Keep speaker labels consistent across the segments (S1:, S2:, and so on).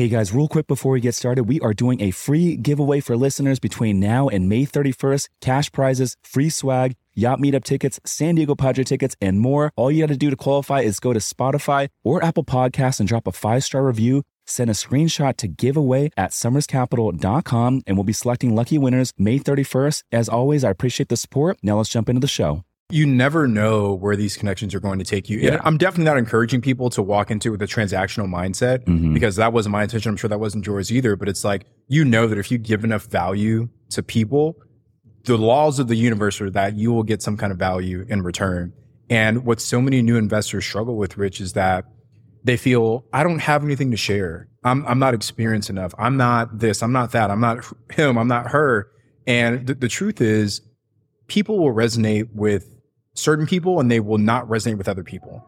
S1: Hey guys, real quick before we get started, we are doing a free giveaway for listeners between now and May 31st. Cash prizes, free swag, yacht meetup tickets, San Diego Padre tickets, and more. All you got to do to qualify is go to Spotify or Apple Podcasts and drop a five star review. Send a screenshot to giveaway at somerscapital.com and we'll be selecting lucky winners May 31st. As always, I appreciate the support. Now let's jump into the show
S2: you never know where these connections are going to take you. Yeah. And I'm definitely not encouraging people to walk into it with a transactional mindset mm-hmm. because that wasn't my intention. I'm sure that wasn't yours either. But it's like, you know that if you give enough value to people, the laws of the universe are that you will get some kind of value in return. And what so many new investors struggle with, Rich, is that they feel, I don't have anything to share. I'm, I'm not experienced enough. I'm not this. I'm not that. I'm not him. I'm not her. And th- the truth is, people will resonate with certain people and they will not resonate with other people.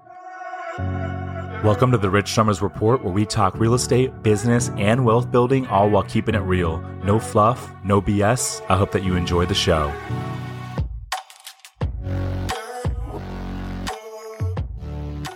S1: Welcome to the Rich Somers Report, where we talk real estate, business, and wealth building, all while keeping it real. No fluff, no BS. I hope that you enjoy the show.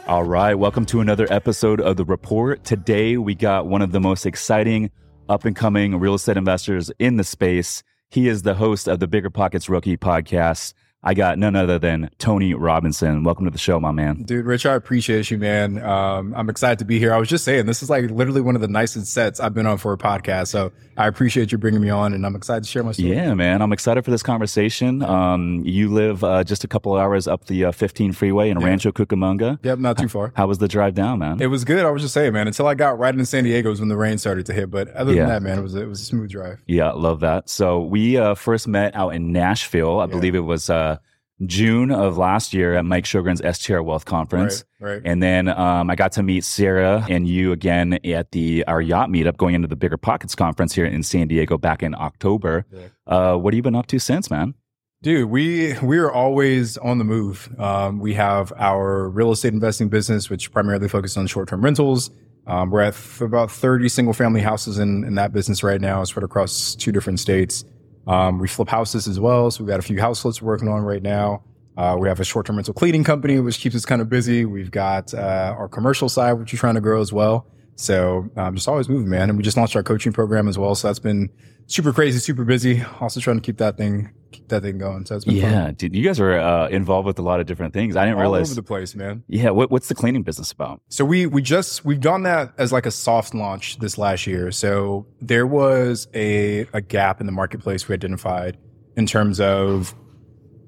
S1: All right, welcome to another episode of The Report. Today, we got one of the most exciting up and coming real estate investors in the space. He is the host of the BiggerPockets Rookie podcast. I got none other than Tony Robinson. Welcome to the show, my man.
S2: Dude, Rich, I appreciate you, man. Um, I'm excited to be here. I was just saying, this is like literally one of the nicest sets I've been on for a podcast. So I appreciate you bringing me on, and I'm excited to share my story.
S1: Yeah, man. I'm excited for this conversation. Um, you live uh, just a couple hours up the uh, 15 freeway in yeah. Rancho Cucamonga.
S2: Yep, not too far.
S1: How was the drive down, man?
S2: It was good. I was just saying, man, until I got right into San Diego was when the rain started to hit. But other yeah. than that, man, it was, it was a smooth drive.
S1: Yeah, love that. So we uh, first met out in Nashville. I yeah. believe it was uh, June of last year at Mike Sjogren's STR Wealth Conference. Right, right. And then um, I got to meet Sarah and you again at the our yacht meetup going into the BiggerPockets Conference here in San Diego back in October. Yeah. Uh, what have you been up to since, man?
S2: Dude, we we are always on the move. Um, we have our real estate investing business, which primarily focuses on short term rentals. Um, we're at about 30 single family houses in, in that business right now, spread across two different states. Um, we flip houses as well. So we've got a few house flips we're working on right now. Uh, we have a short-term rental cleaning company, which keeps us kind of busy. We've got uh, our commercial side, which we're trying to grow as well. So um, just always moving, man. And we just launched our coaching program as well. So that's been super crazy, super busy. Also trying to keep that thing keep that thing going. So it's been
S1: yeah, dude, you guys are uh, involved with a lot of different things. I didn't
S2: All
S1: realize
S2: over the place, man.
S1: Yeah, what, what's the cleaning business about?
S2: So we we just we've done that as like a soft launch this last year. So there was a a gap in the marketplace we identified in terms of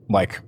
S2: like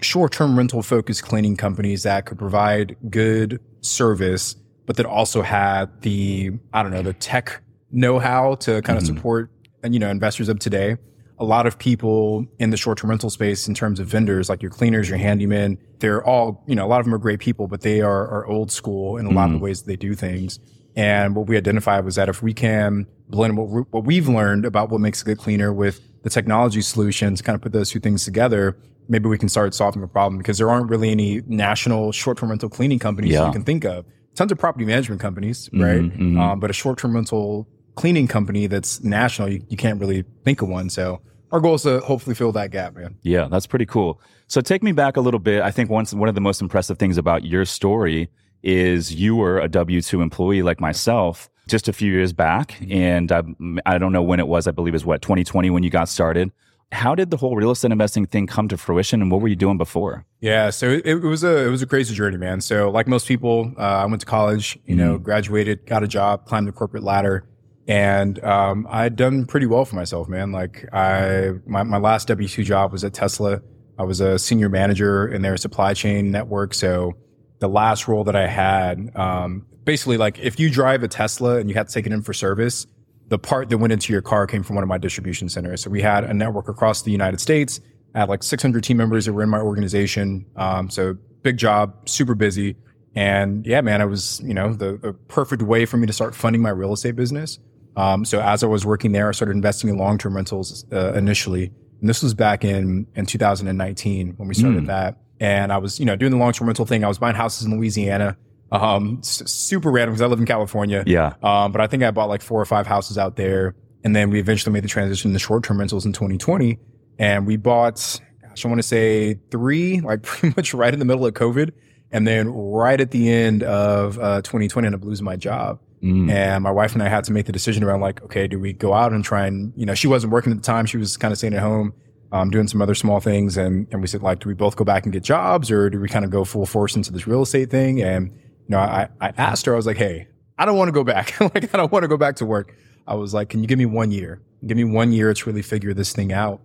S2: short-term rental focused cleaning companies that could provide good service, but that also had the, I don't know, the tech know-how to kind mm-hmm. of support, and you know, investors of today. A lot of people in the short-term rental space, in terms of vendors, like your cleaners, your handymen, they're all, you know, a lot of them are great people, but they are, are old school in a mm-hmm. lot of the mm-hmm. ways that they do things. And what we identified was that if we can blend what, what we've learned about what makes a good cleaner with the technology solutions, kind of put those two things together, maybe we can start solving a problem because there aren't really any national short-term rental cleaning companies yeah. you can think of. Tons of property management companies, mm-hmm, right? Mm-hmm. Um, but a short-term rental cleaning company that's national, you, you can't really think of one. So our goal is to hopefully fill that gap, man.
S1: Yeah, that's pretty cool. So take me back a little bit. I think once one of the most impressive things about your story is you were a W two employee like myself just a few years back, and I, I don't know when it was. I believe it was what 2020 when you got started. How did the whole real estate investing thing come to fruition, and what were you doing before?
S2: Yeah, so it, it was a it was a crazy journey, man. So like most people, uh, I went to college, you mm-hmm. know, graduated, got a job, climbed the corporate ladder, and um, I'd done pretty well for myself, man. Like I my, my last W two job was at Tesla. I was a senior manager in their supply chain network. So the last role that I had, um, basically like if you drive a Tesla and you had to take it in for service, the part that went into your car came from one of my distribution centers. So we had a network across the United States. I had like 600 team members that were in my organization. Um, so big job, super busy. And yeah, man, it was, you know, the, the perfect way for me to start funding my real estate business. Um, so as I was working there, I started investing in long-term rentals uh, initially. And this was back in, in 2019 when we started mm. that. And I was, you know, doing the long-term rental thing. I was buying houses in Louisiana. Um, super random because I live in California.
S1: Yeah.
S2: Um, but I think I bought like four or five houses out there. And then we eventually made the transition to short-term rentals in 2020. And we bought, gosh, I want to say three, like pretty much right in the middle of COVID. And then right at the end of uh, 2020, I ended up losing my job.
S1: Mm.
S2: And my wife and I had to make the decision around like, okay, do we go out and try and, you know, she wasn't working at the time. She was kind of staying at home, um, doing some other small things. And, and we said like, do we both go back and get jobs or do we kind of go full force into this real estate thing? And, you know, I, I asked her, I was like, Hey, I don't want to go back. like, I don't want to go back to work. I was like, can you give me one year? Give me one year to really figure this thing out.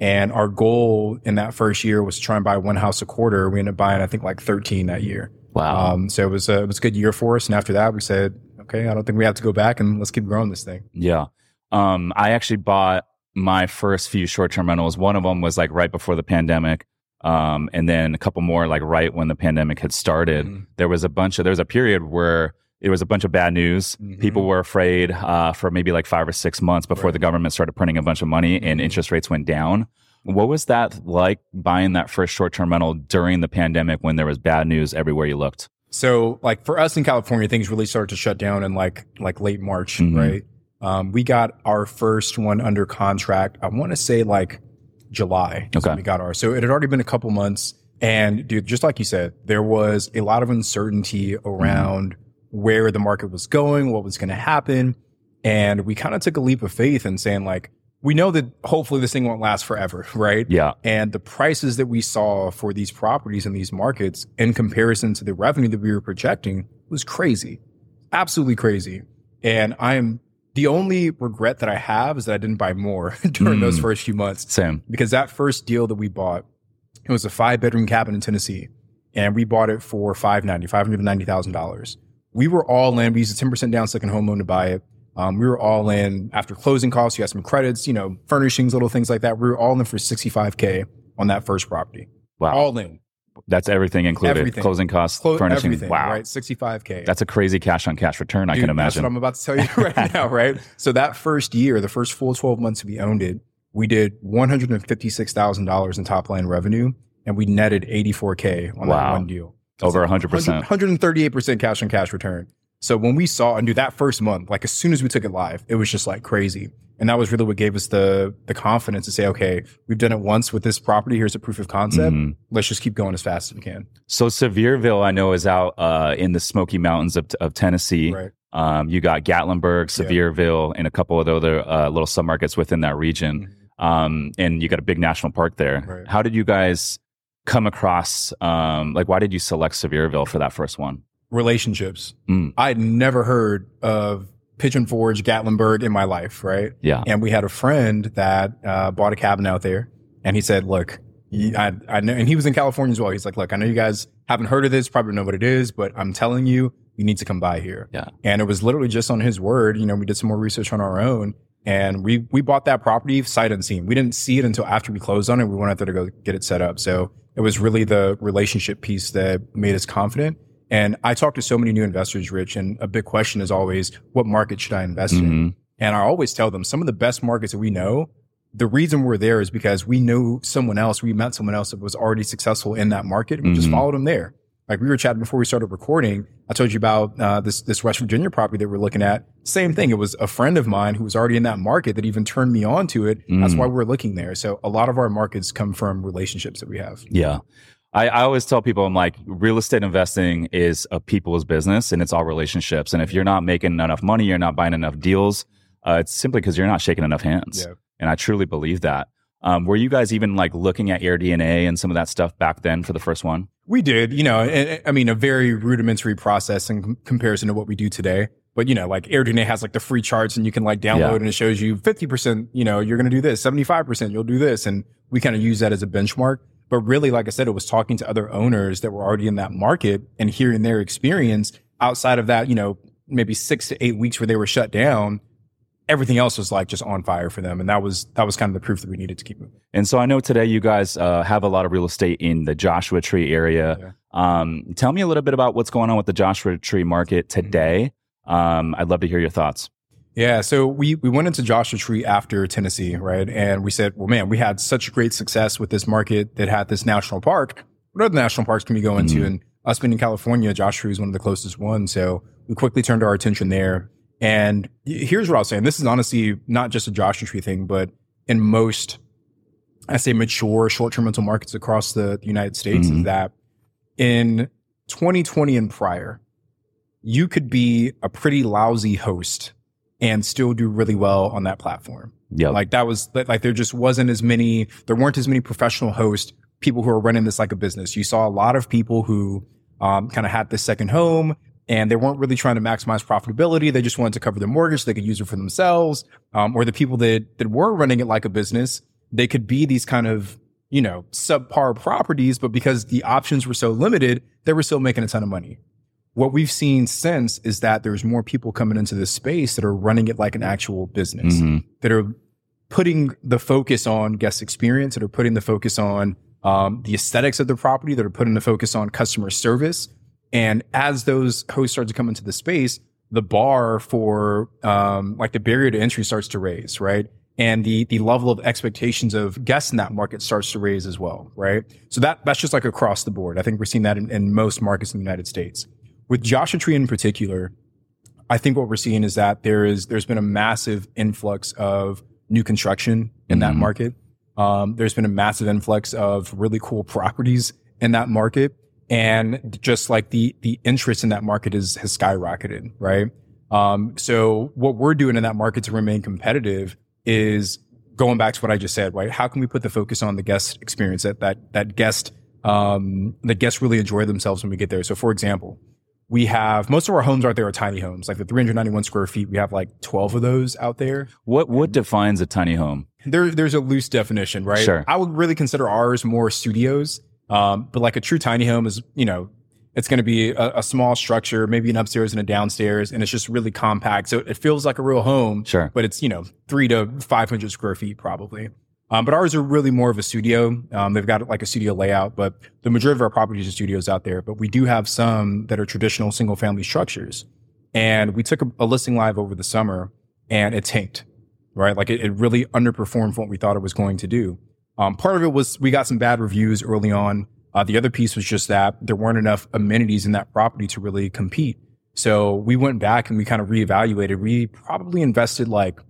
S2: And our goal in that first year was to try and buy one house a quarter. We ended up buying, I think, like 13 that year.
S1: Wow.
S2: Um, so it was a, it was a good year for us. And after that, we said, okay, I don't think we have to go back and let's keep growing this thing.
S1: Yeah. Um, I actually bought my first few short term rentals. One of them was like right before the pandemic. Um, and then a couple more like right when the pandemic had started.
S2: Mhm.
S1: There was a bunch of, there was a period where it was a bunch of bad news.
S2: Mhm.
S1: People were afraid uh, for maybe like five or six months before
S2: Right.
S1: the government started printing a bunch of money and
S2: Mhm.
S1: interest rates went down. What was that like buying that first short term rental during the pandemic when there was bad news everywhere you looked?
S2: So like for us in California, things really started to shut down in like, like late March,
S1: Mhm.
S2: right? Um, we got our first one under contract. I want to say like July.
S1: Okay.
S2: We got ours. So it had already been a couple months. And dude, just like you said, there was a lot of uncertainty around where the market was going, what was going to happen. And we kind of took a leap of faith and saying like, we know that hopefully this thing won't last forever, right?
S1: Yeah.
S2: And the prices that we saw for these properties in these markets in comparison to the revenue that we were projecting was crazy. Absolutely crazy. And I am the only regret that I have is that I didn't buy more during
S1: Mm.
S2: those first few months
S1: Same.
S2: because that first deal that we bought, it was a five bedroom cabin in Tennessee and we bought it for $590,000, $590,000. We were all in. We used a 10% down second home loan to buy it. Um, we were all in after closing costs. You had some credits, you know, furnishings, little things like that. We were all in for 65K on that first property.
S1: Wow.
S2: All in.
S1: That's everything included.
S2: Everything.
S1: Closing costs,
S2: Clo-
S1: furnishing. wow.
S2: right? 65K.
S1: That's a crazy cash on cash return, I can imagine.
S2: That's what I'm about to tell you right now, right? So that first year, the first full 12 months we owned it, we did $156,000 in top line revenue and we netted 84K on that one deal.
S1: Over 100%.
S2: 138% cash on cash return. So when we saw and do that first month, like as soon as we took it live, it was just like crazy. And that was really what gave us the the confidence to say, okay, we've done it once with this property. Here's a proof of concept.
S1: Mhm.
S2: Let's just keep going as fast as we can.
S1: So Sevierville, I know, is out uh, in the Smoky Mountains of, of Tennessee.
S2: Right.
S1: Um, you got Gatlinburg,
S2: Yeah.
S1: Sevierville, and a couple of other uh, little submarkets within that region. Um, and you got a big national park there.
S2: Mm-hmm. Right.
S1: How did you guys come across? Um, like, why did you select Sevierville for that first one?
S2: Relationships.
S1: Mm.
S2: I had never heard of Pigeon Forge, Gatlinburg in my life, right?
S1: Yeah.
S2: And we had a friend that uh, bought a cabin out there, and he said, "Look, I, I know," and he was in California as well. He's like, "Look, I know you guys haven't heard of this, probably know what it is, but I'm telling you, you need to come by here."
S1: Yeah.
S2: And it was literally just on his word. You know, we did some more research on our own, and we we bought that property sight unseen. We didn't see it until after we closed on it. We went out there to go get it set up. So it was really the relationship piece that made us confident. And I talk to so many new investors, Rich, and a big question is always, what market should I invest in?
S1: Mhm.
S2: And I always tell them some of the best markets that we know, the reason we're there is because we know someone else, we met someone else that was already successful in that market and we just
S1: Mhm.
S2: followed them there. Like we were chatting before we started recording. I told you about uh, this this West Virginia property that we're looking at. Same thing. It was a friend of mine who was already in that market that even turned me on to it. That's
S1: Mm.
S2: why we're looking there. So a lot of our markets come from relationships that we have.
S1: Yeah. I, I always tell people, I'm like, real estate investing is a people's business and it's all relationships. And if you're not making enough money, you're not buying enough deals, uh, it's simply because you're not shaking enough hands.
S2: Yeah.
S1: And I truly believe that. Um, were you guys even like looking at AirDNA and some of that stuff back then for the first one?
S2: We did, you know, and- I mean, a very rudimentary process in com- comparison to what we do today. But, you know, like AirDNA has like the free charts and you can like download
S1: Yeah.
S2: and it shows you 50%, you know, you're going to do this, 75%, you'll do this. And we kind of use that as a benchmark. But really, like I said, it was talking to other owners that were already in that market and hearing their experience outside of that, you know, maybe six to eight weeks where they were shut down. Everything else was like just on fire for them. And that was, that was kind of the proof that we needed to keep moving.
S1: And so I know today you guys uh, have a lot of real estate in the Joshua Tree area. Um, tell me a little bit about what's going on with the Joshua Tree market today. Um, I'd love to hear your thoughts.
S2: Yeah, so we we went into Joshua Tree after Tennessee, right? And we said, well, man, we had such great success with this market that had this national park. What other national parks can we go into?
S1: Mhm.
S2: And us being in California, Joshua Tree is one of the closest ones. So we quickly turned our attention there. And here's what I'll say. And this is honestly not just a Joshua Tree thing, but in most, I say mature short-term rental markets across the, United States
S1: Mhm.
S2: is that in 2020 and prior, you could be a pretty lousy host and still do really well on that platform.
S1: Yeah.
S2: Like that was like there just wasn't as many, there weren't as many professional hosts, people who are running this like a business. You saw a lot of people who um, kind of had this second home and they weren't really trying to maximize profitability. They just wanted to cover their mortgage. So they could use it for themselves. Um, or the people that, that were running it like a business, they could be these kind of, you know, subpar properties, but because the options were so limited, they were still making a ton of money. What we've seen since is that there's more people coming into this space that are running it like an actual business,
S1: Mhm.
S2: that are putting the focus on guest experience, that are putting the focus on um, the aesthetics of the property, that are putting the focus on customer service. And as those hosts start to come into the space, the bar for um, like the barrier to entry starts to raise, right? And the the level of expectations of guests in that market starts to raise as well, right? So that that's just like across the board. I think we're seeing that in, in most markets in the United States. With Joshua Tree in particular, I think what we're seeing is that there is there's been a massive influx of new construction in that
S1: Mhm.
S2: market. Um, there's been a massive influx of really cool properties in that market, and just like the the interest in that market is has skyrocketed, right? Um, so what we're doing in that market to remain competitive is going back to what I just said, right? How can we put the focus on the guest experience that that that guest um, the guests really enjoy themselves when we get there. So, for example, we have most of our homes out there are tiny homes, like the 391 square feet. We have like 12 of those out there.
S1: What what defines a tiny home?
S2: There, there's a loose definition, right?
S1: Sure.
S2: I would really consider ours more studios. Um, but like a true tiny home is, you know, it's going to be a, a small structure, maybe an upstairs and a downstairs, and it's just really compact. So it feels like a real home,
S1: Sure.
S2: but it's, you know, three to 500 square feet probably. Um, but ours are really more of a studio. Um, they've got like a studio layout, but the majority of our properties are studios out there. But we do have some that are traditional single family structures. And we took a, a listing live over the summer and it tanked, right? Like it, it really underperformed what we thought it was going to do. Um, part of it was we got some bad reviews early on. Uh, the other piece was just that there weren't enough amenities in that property to really compete. So we went back and we kind of reevaluated. We probably invested like,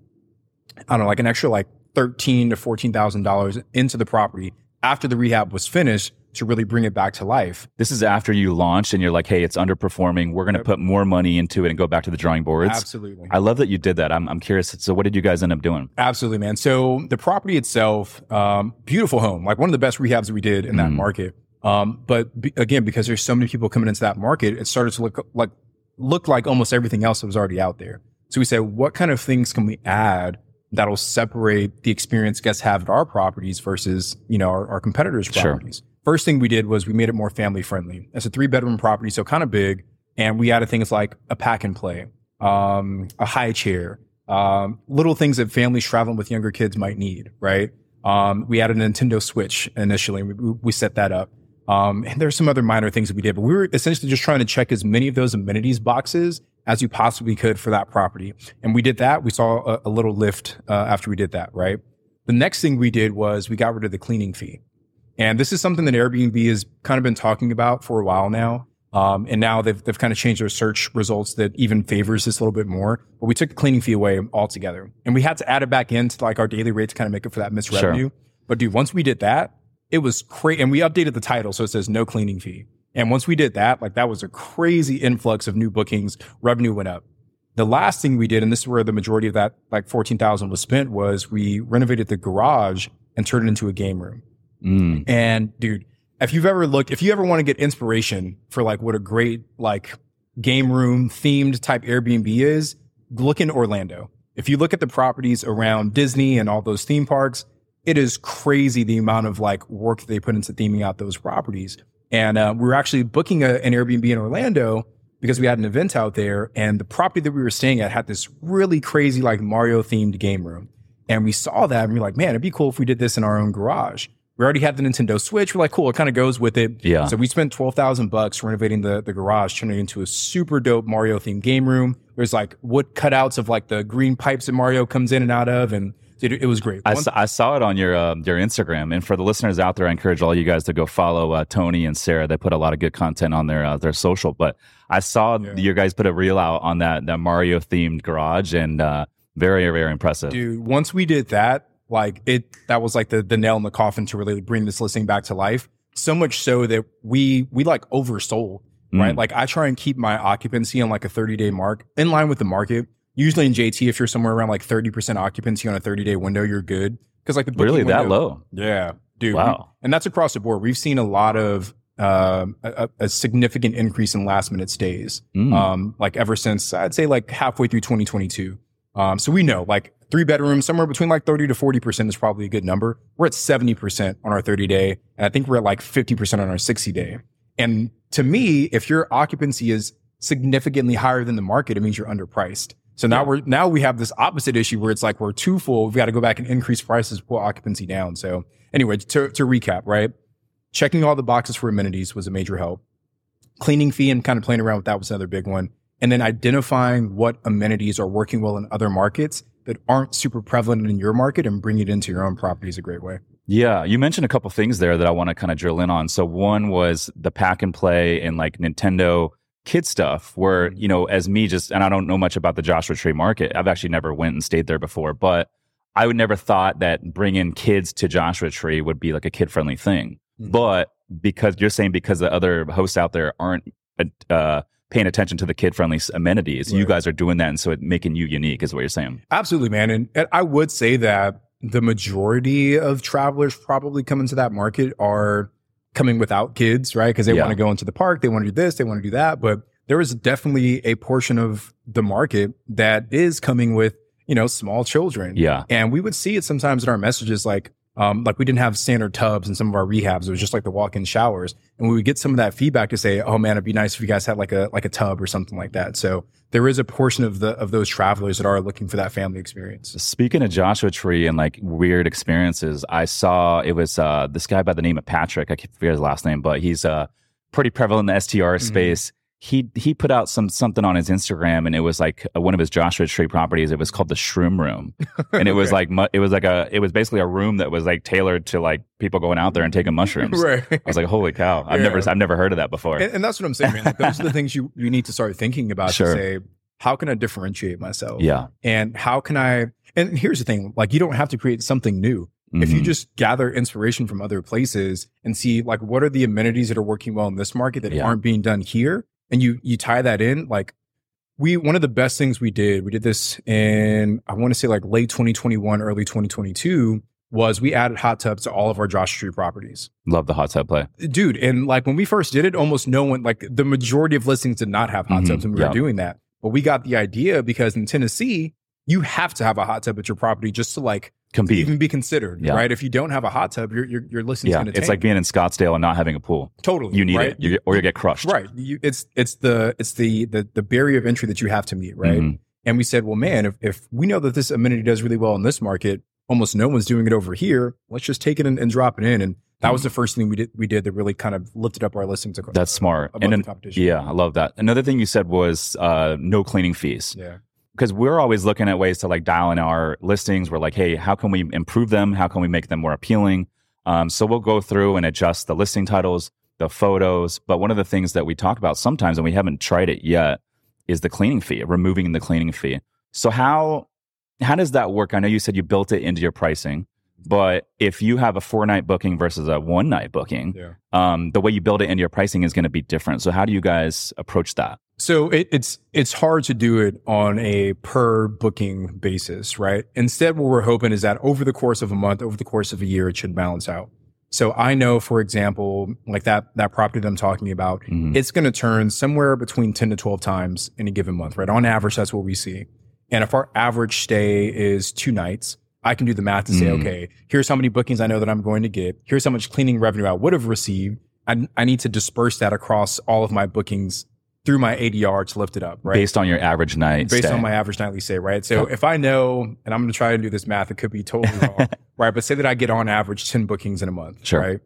S2: I don't know, like an extra like thirteen to fourteen thousand dollars into the property after the rehab was finished to really bring it back to life.
S1: This is after you launched and you're like, hey, it's underperforming. We're going to put more money into it and go back to the drawing boards.
S2: Absolutely.
S1: I love that you did that. I'm, I'm curious. So, what did you guys end up doing?
S2: Absolutely, man. So the property itself, um, beautiful home, like one of the best rehabs that we did in that
S1: Mhm.
S2: market. Um, but again, because there's so many people coming into that market, it started to look like look like almost everything else that was already out there. So we said, what kind of things can we add that'll separate the experience guests have at our properties versus you know our, our competitors'
S1: Sure.
S2: properties? First thing we did was we made it more family friendly. It's a three bedroom property, so kind of big, and we added things like a pack and play, um, a high chair, um, little things that families traveling with younger kids might need, right? Um, we added a Nintendo Switch initially. We, we set that up. Um, and there's some other minor things that we did, but we were essentially just trying to check as many of those amenities boxes as you possibly could for that property. And we did that. We saw a, a little lift uh, after we did that, right? The next thing we did was we got rid of the cleaning fee. And this is something that Airbnb has kind of been talking about for a while now. Um, and now they've, they've kind of changed their search results that even favors this a little bit more. But we took the cleaning fee away altogether and we had to add it back into like our daily rate to kind of make it for that missed
S1: Sure.
S2: revenue. But dude, once we did that, it was crazy. And we updated the title. So it says no cleaning fee. And once we did that, like that was a crazy influx of new bookings. Revenue went up. The last thing we did, and this is where the majority of that like 14,000 was spent was we renovated the garage and turned it into a game room.
S1: Mm,
S2: And dude, if you've ever looked, if you ever want to get inspiration for like what a great like game room themed type Airbnb is, look in Orlando. If you look at the properties around Disney and all those theme parks, it is crazy the amount of like work they put into theming out those properties. And uh, we were actually booking a, an Airbnb in Orlando because we had an event out there, and the property that we were staying at had this really crazy like Mario themed game room. And we saw that and we are like, man, it'd be cool if we did this in our own garage. We already had the Nintendo Switch. We're like, cool, it kind of goes with it.
S1: Yeah.
S2: So we spent twelve thousand bucks renovating the the garage, turning it into a super dope Mario themed game room. There's like wood cutouts of like the green pipes that Mario comes in and out of, and dude, it was great.
S1: I,
S2: One-
S1: saw, I saw it on your uh, your Instagram, and for the listeners out there, I encourage all you guys to go follow uh, Tony and Sarah. They put a lot of good content on their uh, their social. But I saw
S2: Yeah.
S1: you guys put a reel out on that that Mario themed garage, and uh, very very impressive.
S2: dude once we did that like it that was like the the nail in the coffin to really bring this listing back to life so much so that we we like oversold right?
S1: Mm.
S2: Like I try and keep my occupancy on like a 30 day mark in line with the market. Usually in JT, if you're somewhere around like 30% occupancy on a 30 day window, you're good. Cause like the
S1: Really that
S2: window-
S1: low?
S2: Yeah, dude. we-
S1: Wow.
S2: and that's across the board. We've seen a lot of um, a, a significant increase in last minute stays.
S1: Mm.
S2: Um, like ever since I'd say like halfway through 2022. Um, so we know like three bedrooms, somewhere between like 30 to 40% is probably a good number. We're at 70% on our 30 day. And I think we're at like 50% on our 60 day. And to me, if your occupancy is significantly higher than the market, it means you're underpriced. So now we're, now we have this opposite issue where it's like we're too full. We've got to go back and increase prices, pull occupancy down. So anyway, to, to recap, right? Checking all the boxes for amenities was a major help. Cleaning fee and kind of playing around with that was another big one. And then identifying what amenities are working well in other markets that aren't super prevalent in your market and bring it into your own property is a great way.
S1: Yeah, you mentioned a couple things there that I want to kind of drill in on. So one was the pack and play and like Nintendo kid stuff where,
S2: Mm-hmm.
S1: you know, as me just and I don't know much about the Joshua Tree market. I've actually never went and stayed there before, but I would never thought that bringing kids to Joshua Tree would be like a kid-friendly thing.
S2: Mhm.
S1: But because you're saying because the other hosts out there aren't uh, paying attention to the kid-friendly s- amenities, you guys are doing that and so it making you unique is what you're saying.
S2: Absolutely, man. And, and I would say that the majority of travelers probably coming to that market are coming without kids, right? Because they
S1: Yeah.
S2: want to go into the park, they want to do this, they want to do that. But there is definitely a portion of the market that is coming with, you know, small children.
S1: Yeah.
S2: And we would see it sometimes in our messages, like, um, like we didn't have standard tubs in some of our rehabs. It was just like the walk-in showers. And we would get some of that feedback to say, oh man, it'd be nice if you guys had like a, like a tub or something like that. So there is a portion of the, of those travelers that are looking for that family experience.
S1: Speaking of Joshua Tree and like weird experiences, I saw it was uh, this guy by the name of Patrick. I can't forget his last name, but he's uh, pretty prevalent in the STR
S2: Mm-hmm.
S1: He he put out some something on his Instagram, and it was like uh, one of his Joshua Tree properties. It was called the Shroom Room, and it was
S2: Okay.
S1: like it was like a it was basically a room that was like tailored to like people going out there and taking mushrooms.
S2: Right.
S1: I was like, holy cow! I've
S2: Yeah.
S1: never I've never heard of that before.
S2: And, and that's what I'm saying, man. Like, those are the things you, you need to start thinking about
S1: Sure.
S2: to say, how can I differentiate myself?
S1: yeah,
S2: And how can I, and here's the thing, like you don't have to create something new. If you
S1: Mhm.
S2: just gather inspiration from other places and see like what are the amenities that are working well in this market that
S1: Yeah.
S2: aren't being done here, and you you tie that in, like we one of the best things we did, we did this in I want to say like late 2021, early 2022, was we added hot tubs to all of our Josh tree properties.
S1: love the hot tub play.
S2: Dude, and like when we first did it, almost no one like the majority of listings did not have hot
S1: Mhm.
S2: tubs when we
S1: Yeah.
S2: were doing that. But we got the idea because in Tennessee, you have to have a hot tub at your property just to like
S1: Compete.
S2: even be considered,
S1: Yeah.
S2: right? If you don't have a hot tub, your your, your listing's
S1: yeah,
S2: going to
S1: it's like being in Scottsdale and not having a pool.
S2: totally
S1: You need
S2: right?
S1: it, you, or you get crushed.
S2: right. You, it's it's the it's the, the the barrier of entry that you have to meet, right?
S1: Mhm.
S2: And we said, well, man, if if we know that this amenity does really well in this market, almost no one's doing it over here. Let's just take it and, and drop it in. And that was the first thing we did we did that really kind of lifted up our listings.
S1: That's smart. And
S2: the competition.
S1: yeah, I love that. Another thing you said was uh, no cleaning fees.
S2: Yeah.
S1: Because we're always looking at ways to like dial in our listings. We're like, hey, how can we improve them? How can we make them more appealing? Um, so we'll go through and adjust the listing titles, the photos. But one of the things that we talk about sometimes, and we haven't tried it yet, is the cleaning fee, removing the cleaning fee. So how how does that work? I know you said you built it into your pricing, but if you have a four night booking versus a one night booking,
S2: Yeah.
S1: um, the way you build it into your pricing is going to be different. So how do you guys approach that?
S2: So it, it's it's hard to do it on a per booking basis, right? Instead, what we're hoping is that over the course of a month, over the course of a year, it should balance out. So I know, for example, like that that property that I'm talking about,
S1: Mhm.
S2: it's going to turn somewhere between 10 to 12 times in a given month, right? On average, that's what we see. And if our average stay is two nights, I can do the math to say,
S1: Mm.
S2: okay, here's how many bookings I know that I'm going to get. Here's how much cleaning revenue I would have received. I, I need to disperse that across all of my bookings through my ADR to lift it up, right?
S1: based on your average night
S2: Based
S1: stay.
S2: on my average nightly stay, right? So
S1: Okay.
S2: if I know, and I'm going to try and do this math, it could be totally wrong, right? But say that I get on average 10 bookings in a month,
S1: Sure.
S2: right?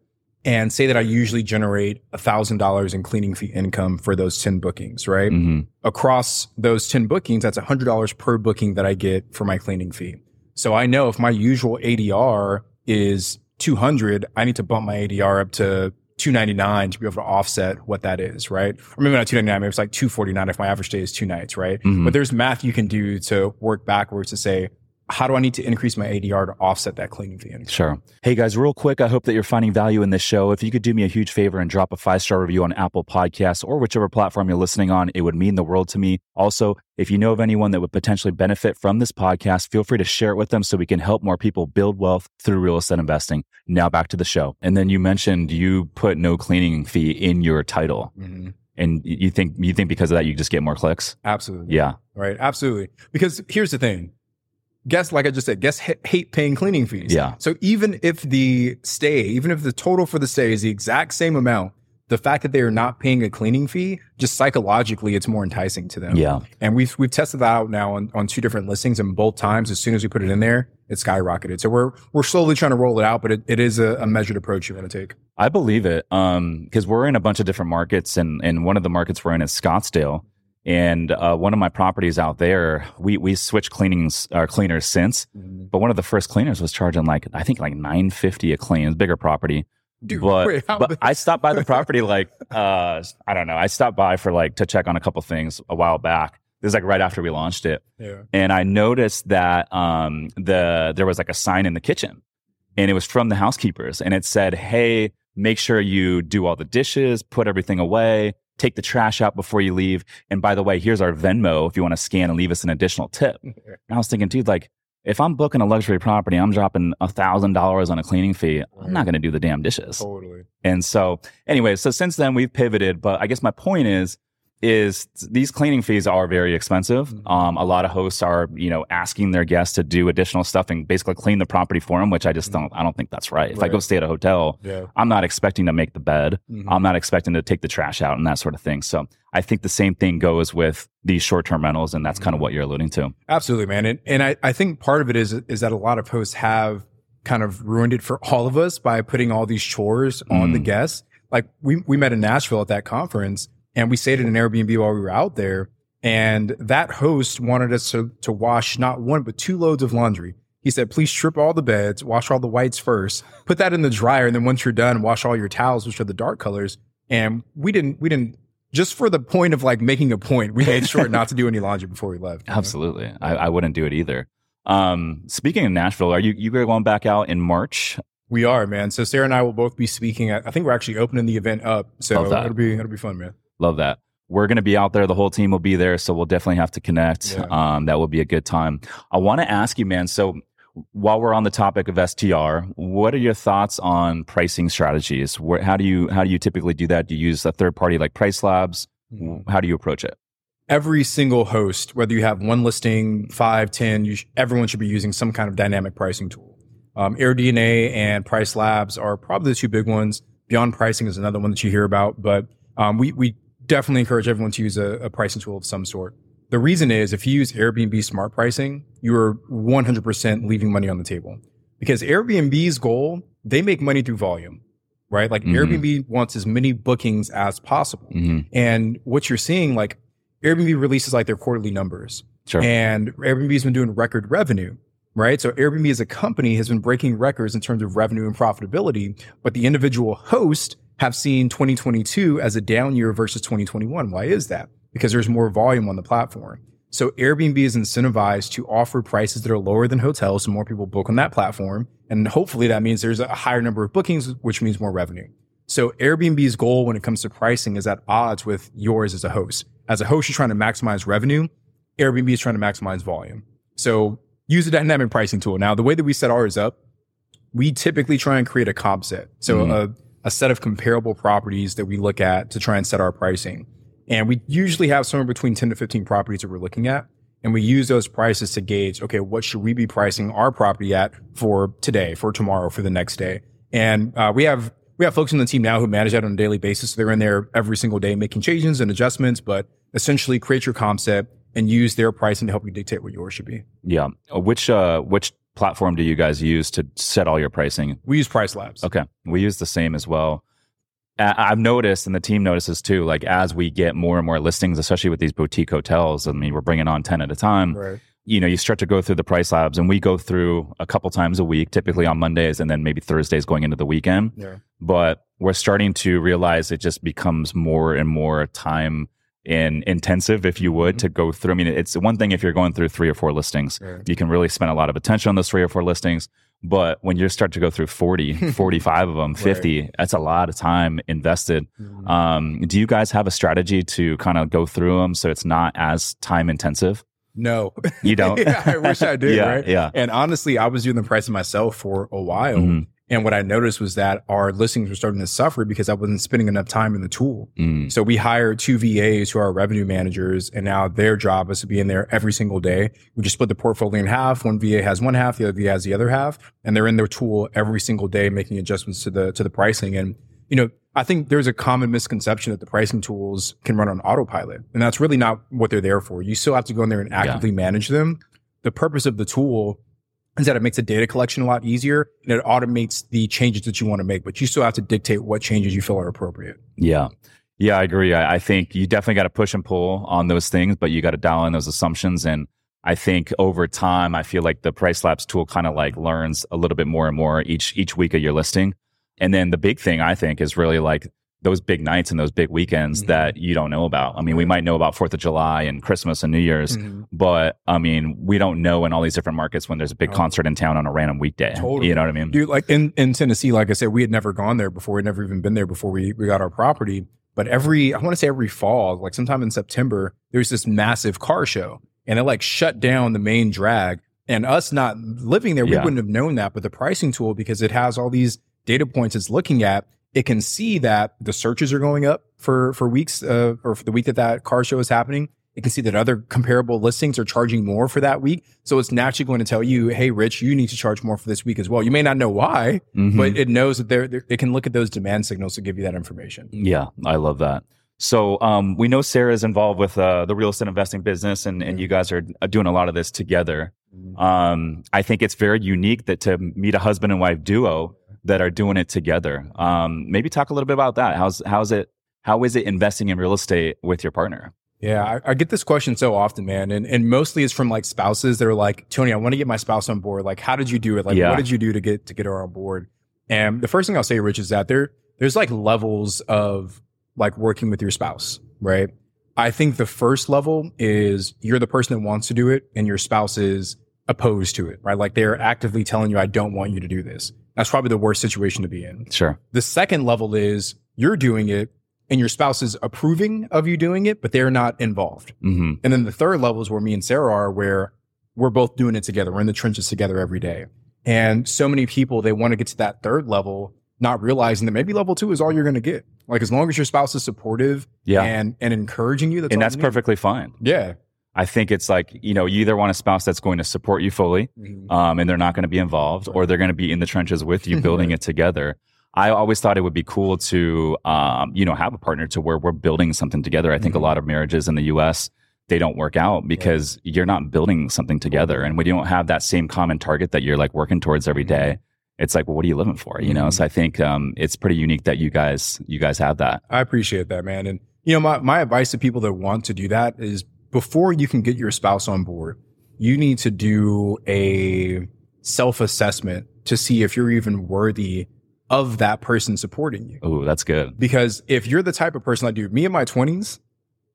S2: And say that I usually generate $1,000 in cleaning fee income for those 10 bookings, right?
S1: Mhm.
S2: Across those 10 bookings, that's $100 per booking that I get for my cleaning fee. So I know if my usual ADR is 200, I need to bump my ADR up to 299 to be able to offset what that is, right? Or maybe not 299, maybe it's like 249 if my average day is two nights, right?
S1: Mhm.
S2: But there's math you can do to work backwards to say, how do I need to increase my ADR to offset that cleaning fee?
S1: Sure. Hey guys, real quick, I hope that you're finding value in this show. If you could do me a huge favor and drop a five star review on Apple Podcasts or whichever platform you're listening on, it would mean the world to me. Also, if you know of anyone that would potentially benefit from this podcast, feel free to share it with them so we can help more people build wealth through real estate investing. Now back to the show. And then you mentioned you put no cleaning fee in your title. Mm-hmm. And you think you think because of that you just get more clicks?
S2: Absolutely.
S1: Yeah.
S2: Right. Absolutely. Because here's the thing guests, like I just said, guests hate paying cleaning fees.
S1: Yeah.
S2: So even if the stay, even if the total for the stay is the exact same amount, the fact that they are not paying a cleaning fee, just psychologically, it's more enticing to them.
S1: Yeah.
S2: And we've we've tested that out now on, on two different listings, and both times, as soon as we put it in there, it skyrocketed. So we're we're slowly trying to roll it out, but it, it is a, a measured approach you want to take.
S1: I believe it. Um, because we're in a bunch of different markets, and and one of the markets we're in is Scottsdale. And uh, one of my properties out there, we we switched cleanings uh, cleaners since, mm-hmm. but one of the first cleaners was charging like I think like nine fifty a clean. Bigger property,
S2: Dude,
S1: but,
S2: wait,
S1: but I stopped by the property like uh, I don't know. I stopped by for like to check on a couple things a while back. This is like right after we launched it,
S2: yeah.
S1: and I noticed that um, the there was like a sign in the kitchen, and it was from the housekeepers, and it said, "Hey, make sure you do all the dishes, put everything away." Take the trash out before you leave. And by the way, here's our Venmo if you want to scan and leave us an additional tip. And I was thinking, dude, like, if I'm booking a luxury property, I'm dropping a thousand dollars on a cleaning fee. I'm not going to do the damn dishes.
S2: Totally.
S1: And so, anyway, so since then we've pivoted. But I guess my point is, is these cleaning fees are very expensive. Mm-hmm. Um, a lot of hosts are, you know, asking their guests to do additional stuff and basically clean the property for them, which I just mm-hmm. don't, I don't think that's right. If I go stay at a hotel,
S2: yeah.
S1: I'm not expecting to make the bed. Mm-hmm. I'm not expecting to take the trash out and that sort of thing. So I think the same thing goes with these short-term rentals, and that's kind of mm-hmm. what you're alluding to.
S2: Absolutely, man. And, and I, I think part of it is, is that a lot of hosts have kind of ruined it for all of us by putting all these chores on the mm. guests. Like we, we met in Nashville at that conference and we stayed in an Airbnb while we were out there. And that host wanted us to, to wash not one, but two loads of laundry. He said, please strip all the beds, wash all the whites first, put that in the dryer. And then once you're done, wash all your towels, which are the dark colors. And we didn't, we didn't, just for the point of like making a point, we made sure not to do any laundry before we left.
S1: Absolutely. I, I, wouldn't do it either. Um, speaking of Nashville, are you, you going back out in March?
S2: We are, man. So Sarah and I will both be speaking. At, I think we're actually opening the event up. So it'll be, it'll be fun, man.
S1: Love that. We're going to be out there. The whole team will be there. So we'll definitely have to connect. Yeah. Um, that will be a good time. I want to ask you, man. So while we're on the topic of STR, what are your thoughts on pricing strategies? Where, how do you, how do you typically do that? Do you use a third party like PriceLabs? Mm-hmm. How do you approach it?
S2: Every single host, whether you have one listing, five, ten, sh- everyone should be using some kind of dynamic pricing tool. Um, AirDNA and PriceLabs are probably the two big ones. Beyond Pricing is another one that you hear about, but um, we we definitely encourage everyone to use a, a, pricing tool of some sort. The reason is if you use Airbnb smart pricing, you are 100% leaving money on the table because Airbnb's goal, they make money through volume, right? Like mm-hmm. Airbnb wants as many bookings as possible.
S1: Mm-hmm.
S2: And what you're seeing, like Airbnb releases like their quarterly numbers
S1: sure.
S2: and Airbnb's been doing record revenue right? So Airbnb as a company has been breaking records in terms of revenue and profitability, but the individual host have seen 2022 as a down year versus 2021. Why is that? Because there's more volume on the platform. So Airbnb is incentivized to offer prices that are lower than hotels, so more people book on that platform. And hopefully that means there's a higher number of bookings, which means more revenue. So Airbnb's goal when it comes to pricing is at odds with yours as a host. As a host, you're trying to maximize revenue. Airbnb is trying to maximize volume. So use a dynamic pricing tool. Now, the way that we set ours up, we typically try and create a comp set. So mm-hmm. A set of comparable properties that we look at to try and set our pricing. And we usually have somewhere between 10 to 15 properties that we're looking at. And we use those prices to gauge, okay, what should we be pricing our property at for today, for tomorrow, for the next day? And uh, we have we have folks on the team now who manage that on a daily basis. So they're in there every single day making changes and adjustments, but essentially create your set and use their pricing to help you dictate what yours should be.
S1: Yeah. Uh, which uh which platform do you guys use to set all your pricing?
S2: We use PriceLabs.
S1: Okay. We use the same as well. I've noticed, and the team notices too, like as we get more and more listings, especially with these boutique hotels, I mean, we're bringing on 10 at a time.
S2: Right.
S1: You know, you start to go through the PriceLabs, and we go through a couple times a week, typically on Mondays and then maybe Thursdays going into the weekend.
S2: Yeah.
S1: But we're starting to realize it just becomes more and more time in intensive, if you would,
S2: Mhm.
S1: to go through. I mean, it's one thing if you're going through three or four listings, you can really spend a lot of attention on those three or four listings. But when you start to go through 40, 45 of them, 50, that's a lot of time invested.
S2: Mhm.
S1: Um, do you guys have a strategy to kind of go through them so it's not as time intensive?
S2: no,
S1: You don't?
S2: yeah, I wish I did.
S1: yeah,
S2: right?
S1: yeah.
S2: And honestly, I was doing the pricing myself for a while.
S1: Mhm.
S2: And what I noticed was that our listings were starting to suffer because I wasn't spending enough time in the tool.
S1: Mm.
S2: So we hired two VAs who are revenue managers, and now their job is to be in there every single day. We just split the portfolio in half. One VA has one half, the other VA has the other half, and they're in their tool every single day, making adjustments to the to the pricing. And you know, I think there's a common misconception that the pricing tools can run on autopilot, and that's really not what they're there for. You still have to go in there and actively manage them. The purpose of the tool is that it makes the data collection a lot easier and it automates the changes that you want to make, but you still have to dictate what changes you feel are appropriate.
S1: Yeah. Yeah, I agree. I, I think you definitely got to push and pull on those things, but you got to dial in those assumptions. And I think over time, I feel like the PriceLabs tool kind of like learns a little bit more and more each each week of your listing. And then the big thing I think is really like those big nights and those big weekends
S2: Mhm.
S1: that you don't know about. I mean, we might know about Fourth of July and Christmas and New Year's,
S2: Mhm.
S1: but I mean, we don't know in all these different markets when there's a big
S2: Oh.
S1: concert in town on a random weekday.
S2: Totally.
S1: You know what I mean?
S2: Dude, like in, in Tennessee, like I said, we had never gone there before. We'd never even been there before we, we got our property. But every, I want to say every fall, like sometime in September, there's this massive car show and it like shut down the main drag. And us not living there, we
S1: Yeah.
S2: wouldn't have known that. But the pricing tool, because it has all these data points it's looking at, it can see that the searches are going up for, for weeks, uh, or for the week that that car show is happening. It can see that other comparable listings are charging more for that week. So it's naturally going to tell you, Hey, Rich, you need to charge more for this week as well. You may not know why,
S1: Mhm.
S2: but it knows that they're, they're, it can look at those demand signals to give you that information.
S1: Yeah, I love that. So um, we know Sarah is involved with uh, the real estate investing business, and, and you guys are doing a lot of this together. Um, I think it's very unique that to meet a husband and wife duo that are doing it together. Um, maybe talk a little bit about that. How's how's it? How is it investing in real estate with your partner?
S2: Yeah, I, I get this question so often, man, and and mostly it's from like spouses that are like, Tony, I want to get my spouse on board. Like, how did you do it? Like,
S1: Yeah.
S2: what did you do to get to get her on board? And the first thing I'll say, Rich, is that there there's like levels of like working with your spouse, right? I think the first level is you're the person that wants to do it, and your spouse is opposed to it, right? Like they're actively telling you, I don't want you to do this. That's probably the worst situation to be in.
S1: Sure.
S2: The second level is you're doing it and your spouse is approving of you doing it, but they're not involved.
S1: hmm
S2: And then the third level is where me and Sarah are, where we're both doing it together. We're in the trenches together every day. And so many people, they want to get to that third level, not realizing that maybe level two is all you're going to get. Like as long as your spouse is supportive
S1: Yeah,
S2: and, and encouraging you, that's
S1: and that's perfectly fine.
S2: Yeah.
S1: I think it's like you know you either want a spouse that's going to support you fully, um, and they're not going to be involved, or they're going to be in the trenches with you, building it together. I always thought it would be cool to, um, you know, have a partner to where we're building something together. I think
S2: Mhm.
S1: a lot of marriages in the U.S. they don't work out because you're not building something together, and when you don't have that same common target that you're like working towards every day, it's like, well, what are you living for? You know.
S2: Mhm.
S1: So I think um, it's pretty unique that you guys you guys have that.
S2: I appreciate that, man. And you know, my, my advice to people that want to do that is before you can get your spouse on board, you need to do a self assessment to see if you're even worthy of that person supporting you.
S1: Oh, that's good.
S2: Because if you're the type of person like, dude, me in my 20s,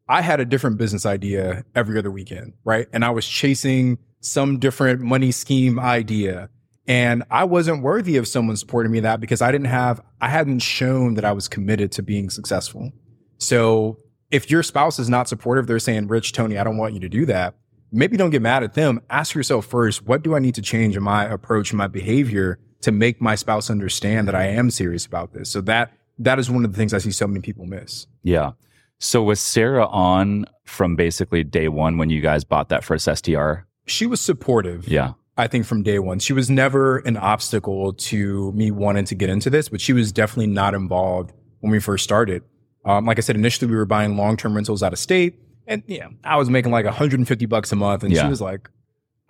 S2: I had a different business idea every other weekend, right? And I was chasing some different money scheme idea. And I wasn't worthy of someone supporting me in that because I didn't have, I hadn't shown that I was committed to being successful. So if your spouse is not supportive, they're saying, Rich, Tony, I don't want you to do that. Maybe don't get mad at them. Ask yourself first, what do I need to change in my approach my behavior to make my spouse understand that I am serious about this? So that, that is one of the things I see so many people miss.
S1: Yeah. So was Sarah on from basically day one when you guys bought that first STR?
S2: She was supportive.
S1: Yeah.
S2: I think from day one. She was never an obstacle to me wanting to get into this, but she was definitely not involved when we first started. Um, like I said, initially we were buying long term rentals out of state, and yeah, I was making like 150 bucks a month, and
S1: Yeah.
S2: she was like,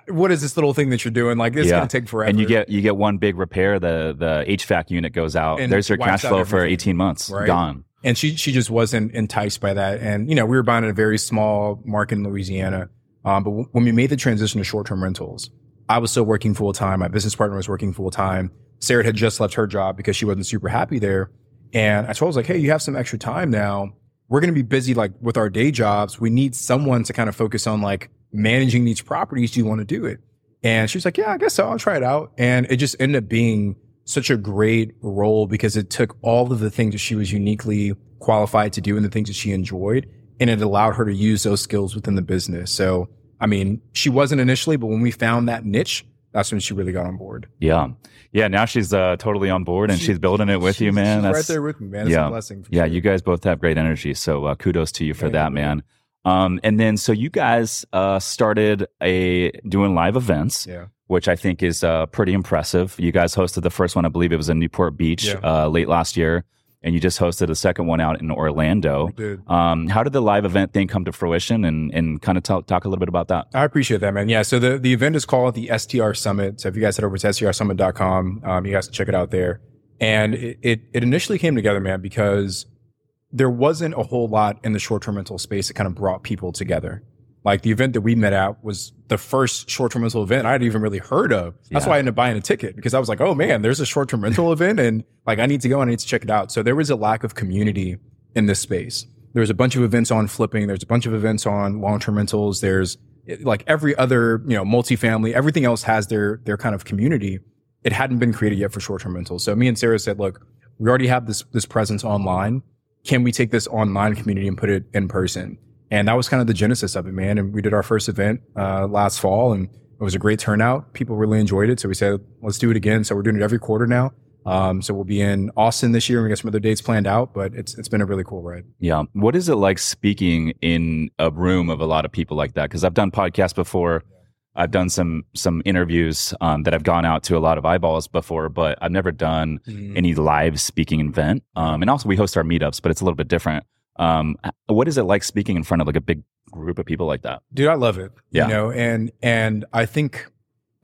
S2: "What is this little thing that you're doing? Like this is
S1: Yeah.
S2: gonna take forever."
S1: And you get you get one big repair, the the HVAC unit goes out.
S2: And
S1: There's your cash flow for 18 months.
S2: Right.
S1: Gone.
S2: and she she just wasn't enticed by that. And you know, we were buying in a very small market in Louisiana. Um, but w- when we made the transition to short term rentals, I was still working full time. My business partner was working full time. Sarah had just left her job because she wasn't super happy there. And I told her, I was like, hey, you have some extra time now. we're going to be busy like with our day jobs. We need someone to kind of focus on like managing these properties. Do you want to do it? And she was like, yeah, I guess so. I'll try it out. And it just ended up being such a great role because it took all of the things that she was uniquely qualified to do and the things that she enjoyed. And it allowed her to use those skills within the business. So, I mean, she wasn't initially, but when we found that niche, that's when she really got on board.
S1: Yeah. Yeah. Now she's uh, totally on board and she, she's building it with you, man.
S2: That's right there with me, man. It's
S1: yeah.
S2: a blessing.
S1: yeah.
S2: Sure.
S1: You guys both have great energy. So uh, kudos to you for
S2: Thank
S1: that,
S2: you,
S1: man. Um, and then, so you guys uh, started a doing live events.
S2: Yeah.
S1: Which I think is uh, pretty impressive. You guys hosted the first one, I believe it was in Newport Beach
S2: Yeah.
S1: uh, late last year, and you just hosted a second one out in Orlando.
S2: Dude.
S1: Um, how did the live event thing come to fruition, and and kind of talk talk a little bit about that?
S2: I appreciate that, man. Yeah. So the, the event is called the STR Summit. So if you guys head over to strsummit.com, um, you guys can check it out there. And it, it, it initially came together, man, because there wasn't a whole lot in the short term rental space that kind of brought people together. Like the event that we met at was the first short term rental event I had even really heard of. That's
S1: Yeah.
S2: why I ended up buying a ticket because I was like, oh man, there's a short term rental event and like I need to go and I need to check it out. So there was a lack of community in this space. There was a bunch of events on flipping. There's a bunch of events on long term rentals. There's like every other, you know, multifamily, everything else has their, their kind of community. It hadn't been created yet for short term rentals. So me and Sara said, look, we already have this, this presence online. Can we take this online community and put it in person? And that was kind of the genesis of it, man. And we did our first event, uh, last fall and it was a great turnout. People really enjoyed it. So we said, let's do it again. So we're doing it every quarter now. Um, so we'll be in Austin this year. And we got some other dates planned out, but it's, it's been a really cool ride.
S1: Yeah. What is it like speaking in a room of a lot of people like that? Because I've done podcasts before. I've done some some interviews um, that have gone out to a lot of eyeballs before, but I've never done any live speaking event. Um, and also, we host our meetups, but it's a little bit different. Um, what is it like speaking in front of like a big group of people like that?
S2: dude i love it
S1: Yeah.
S2: you know and and i think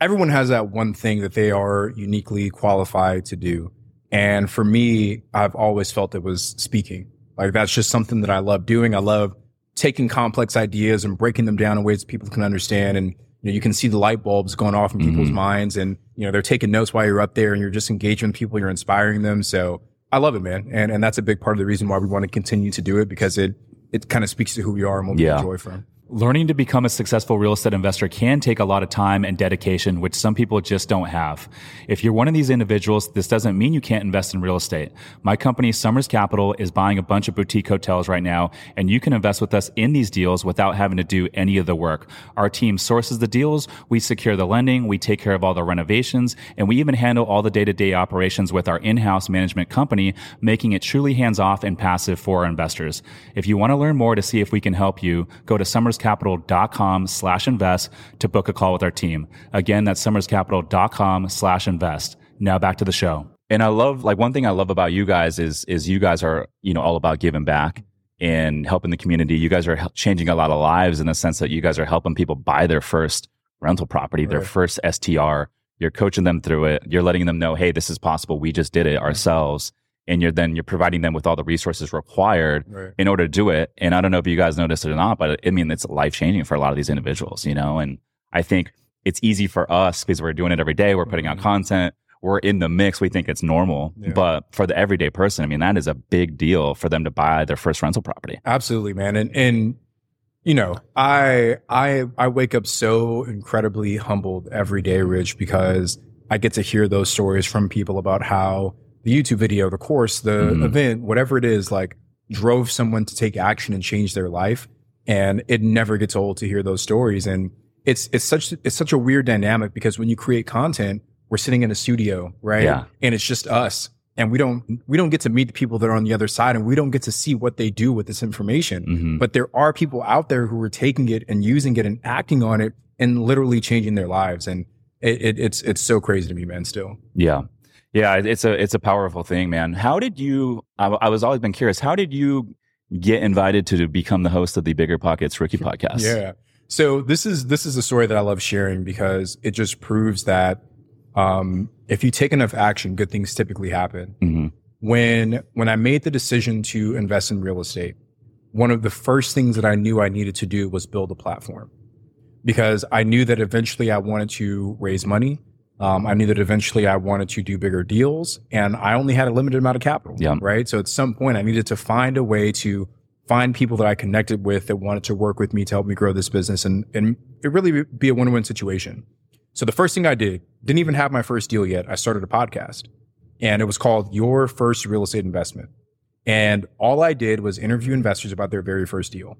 S2: everyone has that one thing that they are uniquely qualified to do and for me i've always felt it was speaking like that's just something that i love doing i love taking complex ideas and breaking them down in ways people can understand and you know you can see the light bulbs going off in people's
S1: Mhm.
S2: minds and you know they're taking notes while you're up there and you're just engaging with people you're inspiring them so i love it man and and that's a big part of the reason why we want to continue to do it because it it kind of speaks to who we are and what
S1: Yeah.
S2: we enjoy from
S3: Learning to become a successful real estate investor can take a lot of time and dedication, which some people just don't have. If you're one of these individuals, this doesn't mean you can't invest in real estate. My company, Somers Capital, is buying a bunch of boutique hotels right now, and you can invest with us in these deals without having to do any of the work. Our team sources the deals, we secure the lending, we take care of all the renovations, and we even handle all the day to day operations with our in house management company, making it truly hands off and passive for our investors. If you want to learn more to see if we can help you, go to somerscapital.com slash invest to book a call with our team. Again, that's somerscapital.com slash invest. Now back to the show.
S1: And I love like one thing I love about you guys is is you guys are you know all about giving back and helping the community. You guys are changing a lot of lives in the sense that you guys are helping people buy their first rental property, their first STR. You're coaching them through it. You're letting them know, hey, this is possible. We just did it mm-hmm. ourselves. And you're then you're providing them with all the resources required
S2: right
S1: in order to do it. And I don't know if you guys noticed it or not, but I mean, it's life changing for a lot of these individuals, you know? And I think it's easy for us because we're doing it every day. We're putting out
S2: Mhm.
S1: content. We're in the mix. We think it's normal.
S2: Yeah.
S1: But for the everyday person, I mean, that is a big deal for them to buy their first rental property.
S2: Absolutely, man. And and you know, I I I wake up so incredibly humbled every day, Rich, because I get to hear those stories from people about how the YouTube video, the course, the
S1: Mhm.
S2: event, whatever it is, like drove someone to take action and change their life. And it never gets old to hear those stories. And it's it's such it's such a weird dynamic because when you create content, we're sitting in a studio, right?
S1: Yeah.
S2: And it's just us. And we don't we don't get to meet the people that are on the other side and we don't get to see what they do with this information.
S1: Mhm.
S2: But there are people out there who are taking it and using it and acting on it and literally changing their lives. And it, it, it's it's so crazy to me, man. Still,
S1: Yeah. Yeah. It's a, it's a powerful thing, man. How did you, I, I was always been curious, how did you get invited to become the host of the BiggerPockets Rookie podcast?
S2: yeah. So this is this is a story that I love sharing because it just proves that um, if you take enough action, good things typically happen.
S1: hmm
S2: when when I made the decision to invest in real estate, one of the first things that I knew I needed to do was build a platform because I knew that eventually I wanted to raise money. Um, I knew that eventually I wanted to do bigger deals, and I only had a limited amount of capital.
S1: Yeah.
S2: Right. So at some point, I needed to find a way to find people that I connected with that wanted to work with me to help me grow this business and, and it really be a win-win situation. So the first thing I did, didn't even have my first deal yet. I started a podcast and it was called Your First Real Estate Investment. And all I did was interview investors about their very first deal.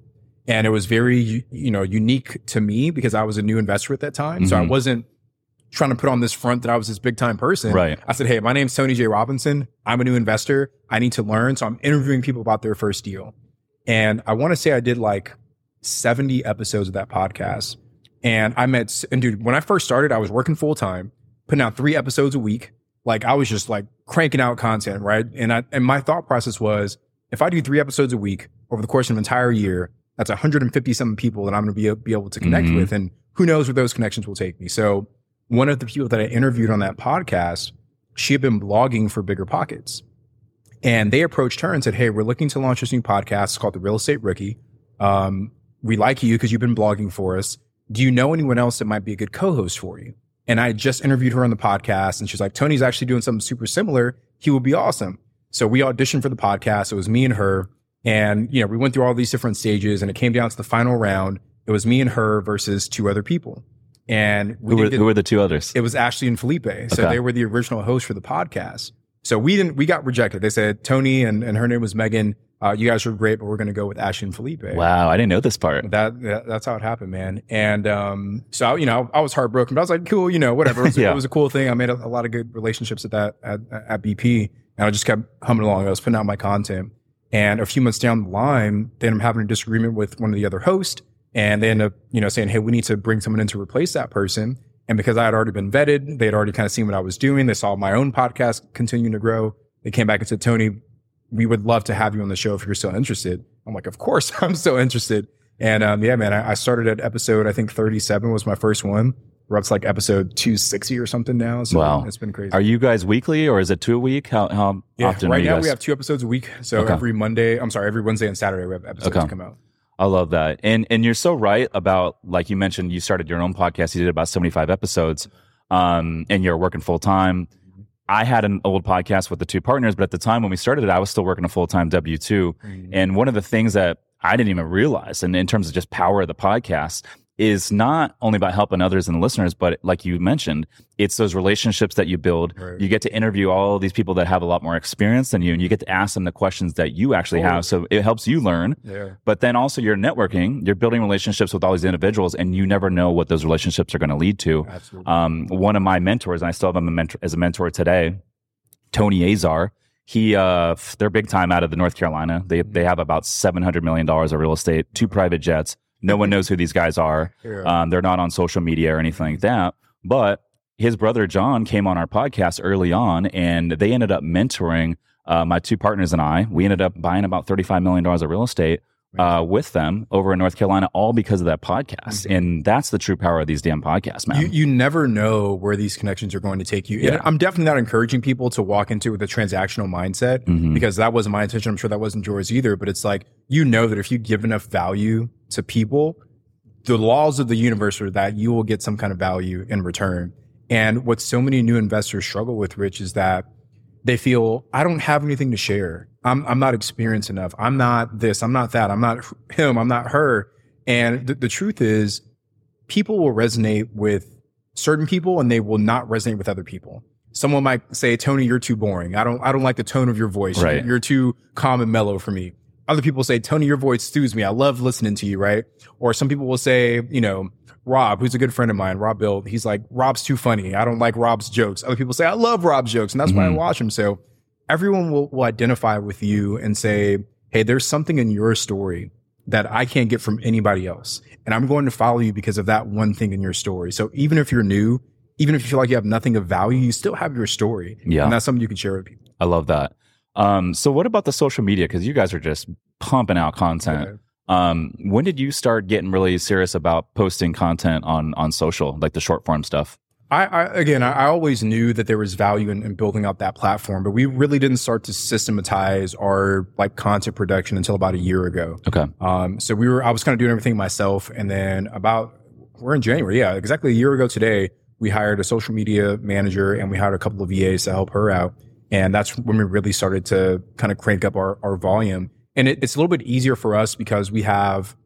S2: And it was very, you know, unique to me because I was a new investor at that time. Mm-hmm. So I mm-hmm. wasn't trying to put on this front that I was this big time person.
S1: Right.
S2: I said, Hey, my name's Tony J. Robinson. I'm a new investor. I need to learn. So I'm interviewing people about their first deal. And I want to say I did like 70 episodes of that podcast. And I met, and dude, when I first started, I was working full time, putting out three episodes a week. Like I was just like cranking out content, right? And I, and my thought process was, if I do three episodes a week over the course of an entire year, that's 150 something people that I'm going to be, be able to connect mm-hmm. with. And who knows where those connections will take me. So one of the people that I interviewed on that podcast, she had been blogging for BiggerPockets. And they approached her and said, Hey, we're looking to launch this new podcast it's called The Real Estate Rookie. Um, we like you because you've been blogging for us. Do you know anyone else that might be a good co-host for you? And I just interviewed her on the podcast and she's like, Tony's actually doing something super similar. He would be awesome. So we auditioned for the podcast. It was me and her. And, you know, we went through all these different stages and it came down to the final round. It was me and her versus two other people. And
S1: who were, get, who were, the two others?
S2: It was Ashley and Felipe. So okay. they were the original hosts for the podcast. So we didn't, we got rejected. They said Tony and, and her name was Megan. Uh, you guys are great, but we're going to go with Ashley and Felipe.
S1: Wow. I didn't know this part.
S2: That, that that's how it happened, man. And, um, so, you know, I was heartbroken, but I was like, cool, you know, whatever. It was, yeah. it was a cool thing. I made a, a, lot of good relationships at that, at, at BP and I just kept humming along. I was putting out my content. And a few months down the line, then I'm having a disagreement with one of the other hosts and they end up, you know, saying, Hey, we need to bring someone in to replace that person. And because I had already been vetted, they had already kind of seen what I was doing. They saw my own podcast continuing to grow. They came back and said, Tony, we would love to have you on the show if you're still interested. I'm like, of course I'm still interested. And, um, yeah, man, I, I started at episode, I think 37 was my first one. We're up to like episode 260 or something now. So
S1: wow.
S2: it's been crazy.
S1: Are you guys weekly or is it two a week? How, how
S2: yeah,
S1: often
S2: right now
S1: guys?
S2: we have two episodes a week. So okay. every Monday, I'm sorry, every Wednesday and Saturday we have episodes okay. come out.
S1: I love that. And and you're so right about like you mentioned you started your own podcast. You did about 75 episodes. Um, and you're working full time. I had an old podcast with the two partners, but at the time when we started it, I was still working a full time W 2. Mm-hmm. And one of the things that I didn't even realize, and in terms of just power of the podcast, is not only about helping others and the listeners, but like you mentioned, it's those relationships that you build. Right. You get to interview all these people that have a lot more experience than you, and you get to ask them the questions that you actually have. So it helps you learn.
S2: Yeah.
S1: But then also you're networking, you're building relationships with all these individuals, and you never know what those relationships are going to lead to.
S2: Absolutely.
S1: Um, one of my mentors, and I still have him a mentor, as a mentor today, Tony Azar. He, uh, they're big time out of the North Carolina. They, they have about $700 million of real estate, two private jets no one knows who these guys are. Yeah. Um, they're not on social media or anything like that. But his brother John came on our podcast early on, and they ended up mentoring uh, my two partners and I. We ended up buying about $35 million of real estate uh, with them over in North Carolina, all because of that podcast. Mm-hmm. And that's the true power of these damn podcasts, man.
S2: You, you never know where these connections are going to take you. Yeah. And I'm definitely not encouraging people to walk into it with a transactional mindset mm-hmm. because that wasn't my intention. I'm sure that wasn't yours either. But it's like, you know that if you give enough value to people, the laws of the universe are that you will get some kind of value in return. And what so many new investors struggle with, Rich, is that they feel I don't have anything to share. I'm I'm not experienced enough. I'm not this. I'm not that. I'm not him. I'm not her. And th- the truth is, people will resonate with certain people, and they will not resonate with other people. Someone might say, "Tony, you're too boring. I don't I don't like the tone of your voice.
S1: Right.
S2: You're, too calm and mellow for me." Other people say, "Tony, your voice soothes me. I love listening to you." Right? Or some people will say, you know, Rob, who's a good friend of mine, Robuilt, he's like, Rob's too funny. I don't like Rob's jokes. Other people say, I love Rob's jokes. And that's mm-hmm. why I mm-hmm. watch him. So everyone will, will identify with you and say, Hey, there's something in your story that I can't get from anybody else. And I'm going to follow you because of that one thing in your story. So even if you're new, even if you feel like you have nothing of value, you still have your story.
S1: Yeah.
S2: And that's something you can share with people.
S1: I love that. Um, so what about the social media? Cause you guys are just pumping out content. Yeah. Um, when did you start getting really serious about posting content on on social, like the short form stuff?
S2: I, I again, I, always knew that there was value in, in, building out that platform, but we really didn't start to systematize our like content production until about a year ago.
S1: Okay.
S2: Um, so we were, I was kind of doing everything myself, and then about we're in January, yeah, exactly a year ago today, we hired a social media manager and we hired a couple of VAs to help her out, and that's when we really started to kind of crank up our our volume. And it, it's a little bit easier for us because we have,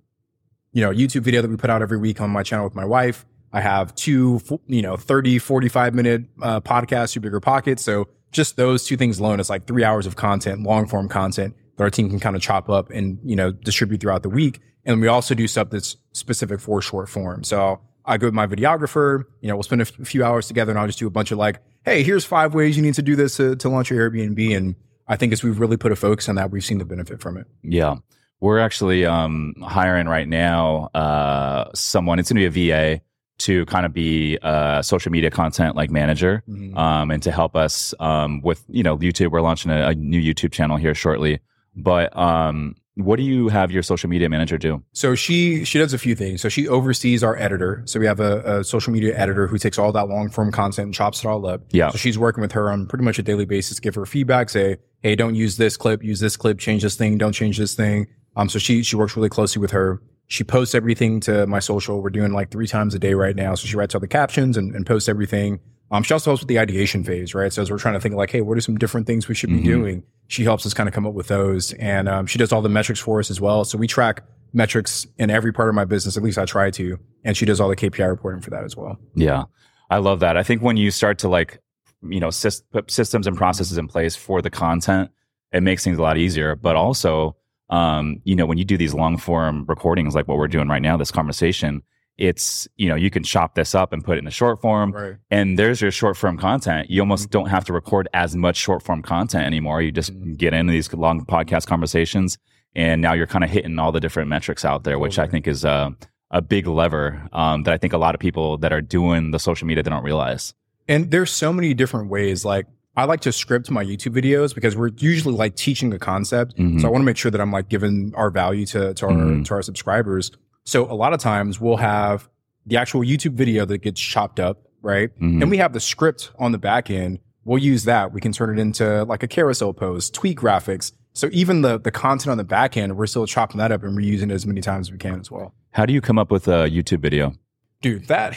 S2: you know, a YouTube video that we put out every week on my channel with my wife. I have two, you know, 30, 45 minute uh, podcasts, two BiggerPockets. So just those two things alone is like three hours of content, long form content that our team can kind of chop up and, you know, distribute throughout the week. And we also do stuff that's specific for short form. So I go with my videographer, you know, we'll spend a few hours together and I'll just do a bunch of like, Hey, here's five ways you need to do this to, to launch your Airbnb. And I think as we've really put a focus on that, we've seen the benefit from it.
S1: Yeah. We're actually um, hiring right now uh, someone, it's going to be a VA to kind of be a social media content like manager mm-hmm. um, and to help us um, with, you know, YouTube. We're launching a, a new YouTube channel here shortly. But um, what do you have your social media manager do?
S2: So she she does a few things. So she oversees our editor. So we have a, a social media editor who takes all that long form content and chops it all up.
S1: Yeah.
S2: So she's working with her on pretty much a daily basis, give her feedback, say, hey, don't use this clip, use this clip, change this thing, don't change this thing. Um, so she she works really closely with her. She posts everything to my social. We're doing like three times a day right now. So she writes all the captions and, and posts everything. Um, she also helps with the ideation phase, right? So as we're trying to think like, hey, what are some different things we should be mm-hmm. doing? She helps us kind of come up with those. And um, she does all the metrics for us as well. So we track metrics in every part of my business. At least I try to. And she does all the KPI reporting for that as well.
S1: Yeah. I love that. I think when you start to like, you know, put systems and processes in place for the content, it makes things a lot easier. But also, um, you know, when you do these long form recordings like what we're doing right now, this conversation, it's you know you can chop this up and put it in a short form
S2: right.
S1: and there's your short form content you almost mm-hmm. don't have to record as much short form content anymore you just mm-hmm. get into these long podcast conversations and now you're kind of hitting all the different metrics out there which i think is a, a big lever um, that i think a lot of people that are doing the social media they don't realize
S2: and there's so many different ways like I like to script my YouTube videos because we're usually like teaching a concept. Mm-hmm. So I want to make sure that I'm like giving our value to, to our, mm-hmm. to our subscribers. So a lot of times we'll have the actual YouTube video that gets chopped up, right? Mm-hmm. And we have the script on the back end. We'll use that. We can turn it into like a carousel post, tweak graphics. So even the the content on the back end, we're still chopping that up and reusing it as many times as we can as well.
S1: How do you come up with a YouTube video?
S2: Dude, that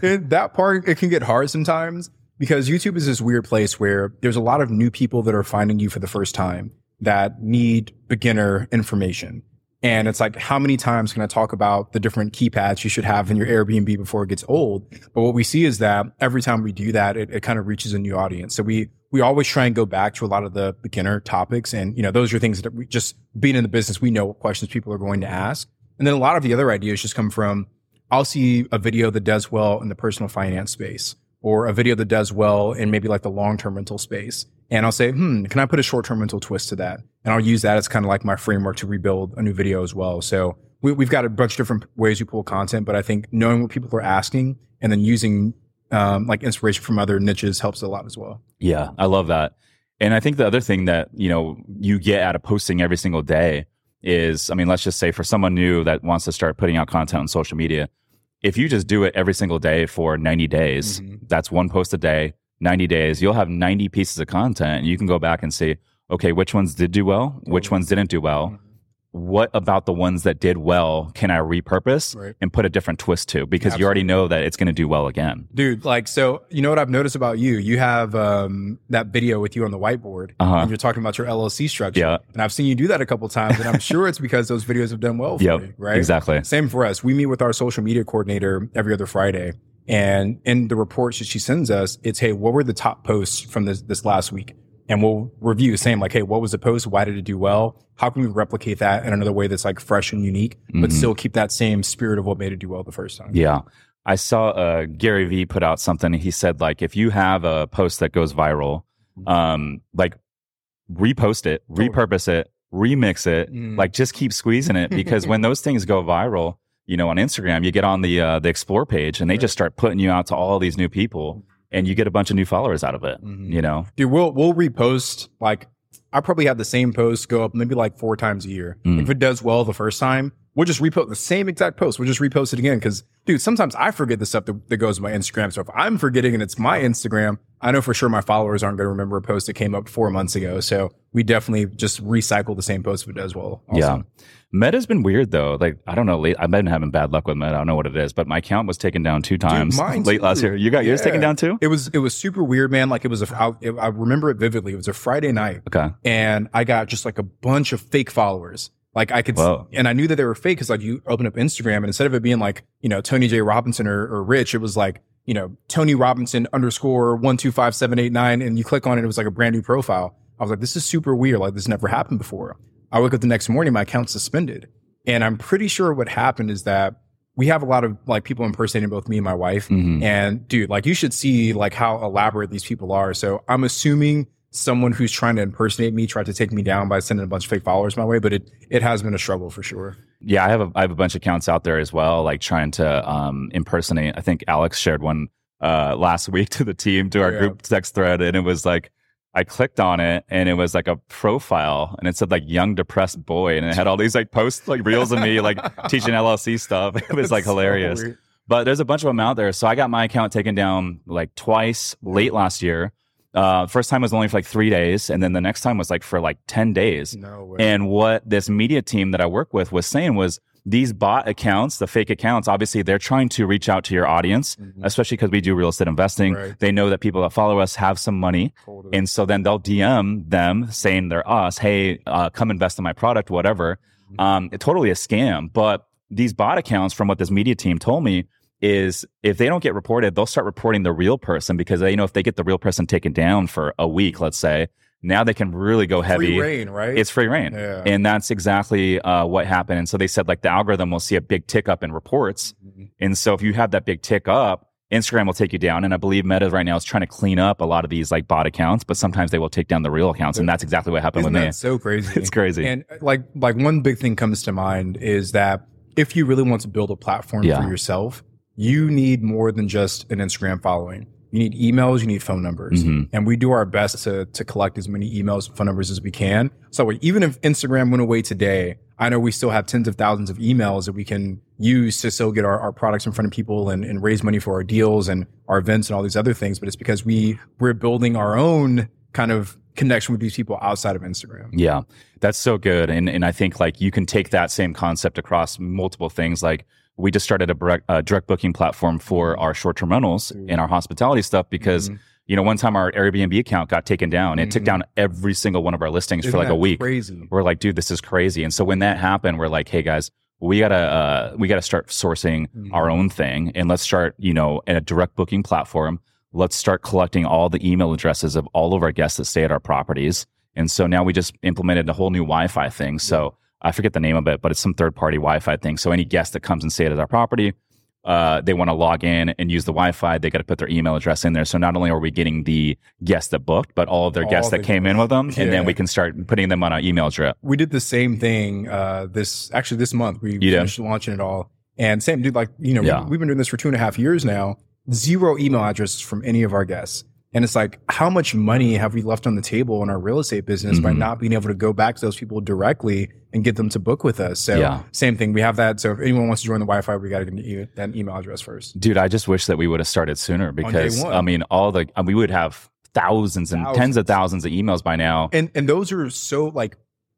S2: that part it can get hard sometimes because YouTube is this weird place where there's a lot of new people that are finding you for the first time that need beginner information. And it's like, how many times can I talk about the different keypads you should have in your Airbnb before it gets old? But what we see is that every time we do that, it, it kind of reaches a new audience. So we, we always try and go back to a lot of the beginner topics. And, you know, those are things that we just being in the business, we know what questions people are going to ask. And then a lot of the other ideas just come from, I'll see a video that does well in the personal finance space or a video that does well in maybe like the long-term rental space. And I'll say, hmm, can I put a short-term rental twist to that? And I'll use that as kind of like my framework to rebuild a new video as well. So we, have got a bunch of different ways you pull content, but I think knowing what people are asking and then using um, like inspiration from other niches helps a lot as well.
S1: Yeah, I love that. And I think the other thing that, you know, you get out of posting every single day is, I mean, let's just say for someone new that wants to start putting out content on social media, if you just do it every single day for 90 days, mm-hmm. that's one post a day, 90 days, you'll have 90 pieces of content and you can go back and see, okay, which ones did do well, which ones didn't do well. What about the ones that did well can I repurpose right. and put a different twist to? Because Absolutely. you already know that it's going to do well again.
S2: Dude, like, so you know what I've noticed about you? You have um, that video with you on the whiteboard uh-huh. and you're talking about your LLC structure.
S1: Yeah.
S2: And I've seen you do that a couple times and I'm sure it's because those videos have done well for yep, you, right?
S1: Exactly.
S2: Same for us. We meet with our social media coordinator every other Friday. And in the reports that she sends us, it's, hey, what were the top posts from this, this last week? And we'll review saying like, Hey, what was the post? Why did it do well? How can we replicate that in another way that's like fresh and unique, but mm-hmm. still keep that same spirit of what made it do well the first time?
S1: Yeah. I saw uh, Gary Vee put out something. He said like, if you have a post that goes viral, mm-hmm. um, like repost it, repurpose it, remix it, mm. like just keep squeezing it because when those things go viral, you know, on Instagram, you get on the uh, the explore page and they right. just start putting you out to all these new people and you get a bunch of new followers out of it. Mm-hmm. You know,
S2: dude, we'll we'll repost like I probably have the same post go up maybe like four times a year. Mm. If it does well the first time, we'll just repost the same exact post. We'll just repost it again because, dude, sometimes I forget the stuff that, that goes to my Instagram. So if I'm forgetting and it's my Instagram, I know for sure my followers aren't going to remember a post that came up four months ago. So we definitely just recycle the same post if it does well. Also.
S1: Yeah. Meta's been weird though. Like I don't know. Late, I've been having bad luck with Meta. I don't know what it is, but my account was taken down two times
S2: mine
S1: late
S2: too.
S1: last year. You got yours
S2: Yeah.
S1: taken down too?
S2: It was it was super weird, man. Like it was a I, I remember it vividly. It was a Friday night,
S1: Okay.
S2: and I got just like a bunch of fake followers. Like I could,
S1: Whoa.
S2: and I knew that they were fake because like you open up Instagram and instead of it being like you know Tony J Robinson or, or Rich, it was like you know Tony Robinson underscore one two five seven eight nine, and you click on it, it was like a brand new profile. I was like, this is super weird. Like this never happened before. I wake up the next morning, my account's suspended, and I'm pretty sure what happened is that we have a lot of like people impersonating both me and my wife.
S1: Mhm.
S2: And dude, like you should see like how elaborate these people are. So I'm assuming someone who's trying to impersonate me tried to take me down by sending a bunch of fake followers my way, but it it has been a struggle for sure.
S1: Yeah, I have a I have a bunch of accounts out there as well, like trying to um, impersonate. I think Alex shared one uh, last week to the team to our
S2: Yeah.
S1: group text thread, and it was like I clicked on it, and it was like a profile, and it said like young depressed boy, and it had all these like posts like reels of me like teaching LLC stuff. It was like
S2: so
S1: hilarious.
S2: weird.
S1: But there's a bunch of them out there. So I got my account taken down like twice late last year. Uh, first time was only for like three days, and then the next time was like for like ten days.
S2: No way.
S1: And what this media team that I work with was saying was these bot accounts, the fake accounts, obviously they're trying to reach out to your audience,
S2: Mhm.
S1: especially because we do real estate investing.
S2: Right.
S1: They know that people that follow us have some money.
S2: Totally.
S1: And so then they'll DM them saying they're us, hey, uh, come invest in my product, whatever.
S2: Mm-hmm.
S1: Um, it's totally a scam. But these bot accounts, from what this media team told me, is if they don't get reported, they'll start reporting the real person because they know if they get the real person taken down for a week, let's say, now they can really go heavy.
S2: Free reign, right?
S1: It's free reign.
S2: Yeah.
S1: And that's exactly uh, what happened. And so they said, like, the algorithm will see a big tick up in reports.
S2: Mhm.
S1: And so if you have that big tick up, Instagram will take you down. And I believe Meta right now is trying to clean up a lot of these like bot accounts, but sometimes they will take down the real accounts. And that's exactly what happened
S2: Isn't
S1: with me.
S2: so crazy?
S1: It's crazy.
S2: And uh, like like one big thing comes to mind is that if you really want to build a platform
S1: Yeah.
S2: for yourself, you need more than just an Instagram following. You need emails, you need phone numbers.
S1: Mhm.
S2: And we do our best to to collect as many emails and phone numbers as we can. So even if Instagram went away today, I know we still have tens of thousands of emails that we can use to still get our, our products in front of people and, and raise money for our deals and our events and all these other things. But it's because we we're building our own kind of connection with these people outside of Instagram.
S1: Yeah, that's so good. And and I think like you can take that same concept across multiple things. Like we just started a direct, uh, direct booking platform for our short term rentals and our hospitality stuff because
S2: Mhm.
S1: you know one time our Airbnb account got taken down. It took
S2: Mhm.
S1: down every single one of our listings
S2: Isn't
S1: for like a week.
S2: Crazy.
S1: We're like, dude, this is crazy. And so when that happened, we're like, hey guys, we gotta uh, we gotta start sourcing
S2: Mhm.
S1: our own thing and let's start you know in a direct booking platform. Let's start collecting all the email addresses of all of our guests that stay at our properties. And so now we just implemented a whole new Wi-Fi thing. So I forget the name of it, but it's some third-party Wi-Fi thing. So any guest that comes and stay at our property, uh, they want to log in and use the Wi-Fi. They got to put their email address in there. So not only are we getting the guests that booked, but all of their
S2: All
S1: guests that came in with them, and then we can start putting them on our email drip.
S2: We did the same thing uh, this actually this month. We
S1: You did?
S2: finished launching it all. And same dude, like, you know,
S1: Yeah.
S2: we, we've been doing this for two and a half years now. Zero email addresses from any of our guests. And it's like, how much money have we left on the table in our real estate business by
S1: Mhm.
S2: not being able to go back to those people directly and get them to book with us? So
S1: Yeah.
S2: same thing. We have that. So if anyone wants to join the Wi-Fi, we got to get an e- that email address first.
S1: Dude, I just wish that we would have started sooner because. I mean, all the uh, we would have thousands and tens of thousands of emails by now.
S2: And and those are so like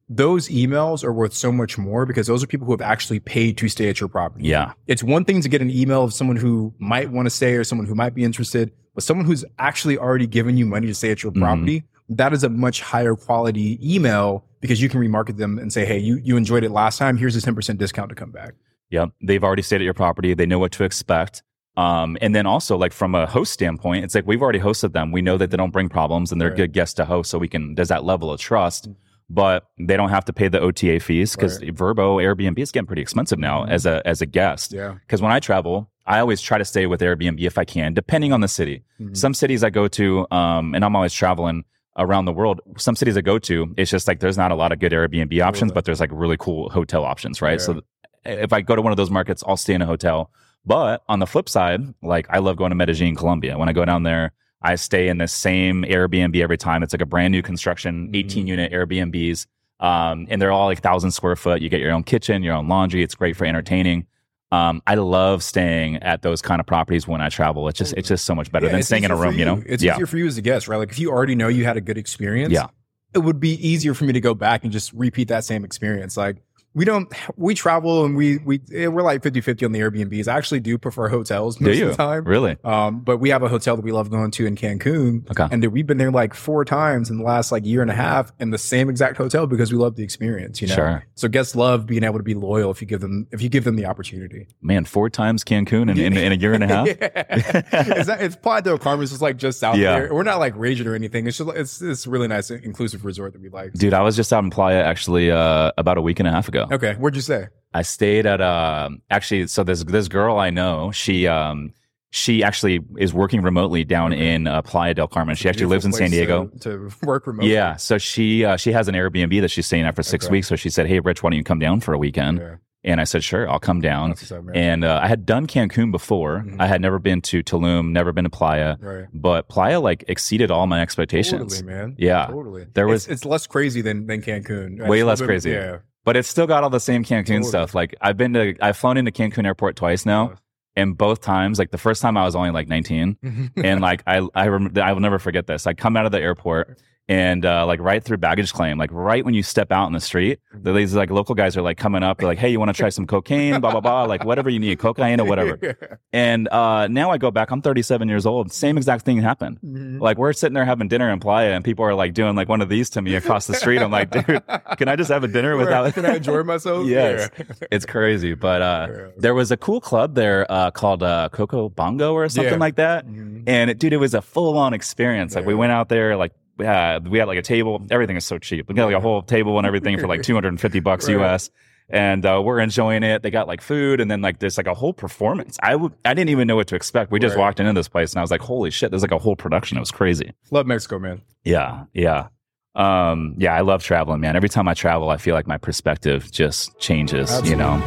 S2: those emails are worth so much more because those are people who have actually paid to stay at your property.
S1: Yeah,
S2: It's one thing to get an email of someone who might want to stay or someone who might be interested, but someone who's actually already given you money to stay at your
S1: Mhm.
S2: property, that is a much higher quality email because you can remarket them and say, Hey, you, you enjoyed it last time. Here's a 10% discount to come back.
S1: Yep. They've already stayed at your property. They know what to expect. Um, and then also like from a host standpoint, it's like we've already hosted them. We know that they don't bring problems and they're
S2: Right.
S1: good guests to host. So we can, there's that level of trust, but they don't have to pay the OTA fees because
S2: Right.
S1: Vrbo Airbnb is getting pretty expensive now
S2: Mhm.
S1: as a, as a guest.
S2: Yeah.
S1: Because when I travel, I always try to stay with Airbnb if I can, depending on the city.
S2: Mhm.
S1: Some cities I go to, um, and I'm always traveling around the world. Some cities I go to, it's just like there's not a lot of good Airbnb options, but there's like really cool hotel options, right?
S2: Yeah.
S1: So if I go to one of those markets, I'll stay in a hotel. But on the flip side, like I love going to Medellin, Colombia. When I go down there, I stay in the same Airbnb every time. It's like a brand new construction,
S2: Mhm.
S1: 18 unit Airbnbs. Um, and they're all like thousand square foot. You get your own kitchen, your own laundry. It's great for entertaining. Um, I love staying at those kind of properties when I travel. It's just it's just so much better
S2: Yeah,
S1: than staying in a room. You know,
S2: it's
S1: yeah,
S2: easier for you as a guest, right? Like if you already know you had a good experience,
S1: Yeah.
S2: it would be easier for me to go back and just repeat that same experience. Like we don't, we travel and we we eh, we're like 50-50 on the Airbnbs. I actually do prefer hotels most of the time.
S1: really?
S2: Um, but we have a hotel that we love going to in Cancun.
S1: Okay.
S2: And we've been there like four times in the last like year and a half in the same exact hotel because we love the experience, you know?
S1: Sure.
S2: So guests love being able to be loyal if you give them, if you give them the opportunity.
S1: Man, four times Cancun in, in, in a year and a half.
S2: yeah. it's, not, it's Playa del Carmen. It's just like just south
S1: Yeah.
S2: there. We're not like raging or anything. It's just, it's, it's really nice, inclusive resort that we like.
S1: Dude, I was just out in Playa actually uh, about a week and a half ago.
S2: Okay. Where'd you say?
S1: I stayed at uh, actually. So this this girl I know, she um, she actually is working remotely down in uh, Playa del Carmen. She actually lives in San Diego.
S2: To, to work remotely.
S1: Yeah, so she uh, she has an Airbnb that she's staying at for six
S2: Okay.
S1: weeks. So she said, "Hey, Rich, why don't you come down for a weekend?"
S2: Yeah.
S1: And I said, "Sure, I'll come down."
S2: Up.
S1: And uh, I had done Cancun before.
S2: Mhm.
S1: I had never been to Tulum, never been to Playa,
S2: right.
S1: but Playa like exceeded all my expectations.
S2: Totally, man.
S1: Yeah.
S2: Totally.
S1: There was-
S2: it's, less crazy than, than Cancun.
S1: Way
S2: It's
S1: less
S2: bit-
S1: crazy.
S2: Yeah.
S1: But it's still got all the same Cancun
S2: Totally.
S1: stuff. Like I've been to, I've flown into Cancun Airport twice now, and both times, like the first time I was only like 19, and like I I rem- I will never forget this. I come out of the airport and uh, like right through baggage claim, like right when you step out in the street,
S2: Mm-hmm.
S1: these like local guys are like coming up, they're like, "Hey, you want to try some cocaine?" Blah blah blah, like whatever you need, cocaine or whatever. And uh, now I go back. I'm 37 years old. Same exact thing happened.
S2: Mhm.
S1: Like we're sitting there having dinner in Playa, and people are like doing like one of these to me across the street. I'm like, dude, can I just have a dinner without?
S2: Can I enjoy myself?
S1: Yes.
S2: Yeah.
S1: it's crazy. But uh,
S2: Yeah.
S1: there was a cool club there uh, called uh, Coco Bongo or something like that.
S2: Mhm.
S1: And it, dude, it was a full on experience. Like we went out there, like we had, we had like a table. Everything is so cheap. We got like a whole table and everything for like 250 bucks
S2: Right.
S1: US. And uh, we're enjoying it. They got like food and then like there's like a whole performance. I would I didn't even know what to expect. We just
S2: Right.
S1: walked into this place and I was like, holy shit, there's like a whole production. It was crazy.
S2: Love Mexico, man.
S1: Yeah, yeah. Um, yeah, I love traveling, man. Every time I travel, I feel like my perspective just changes, you know.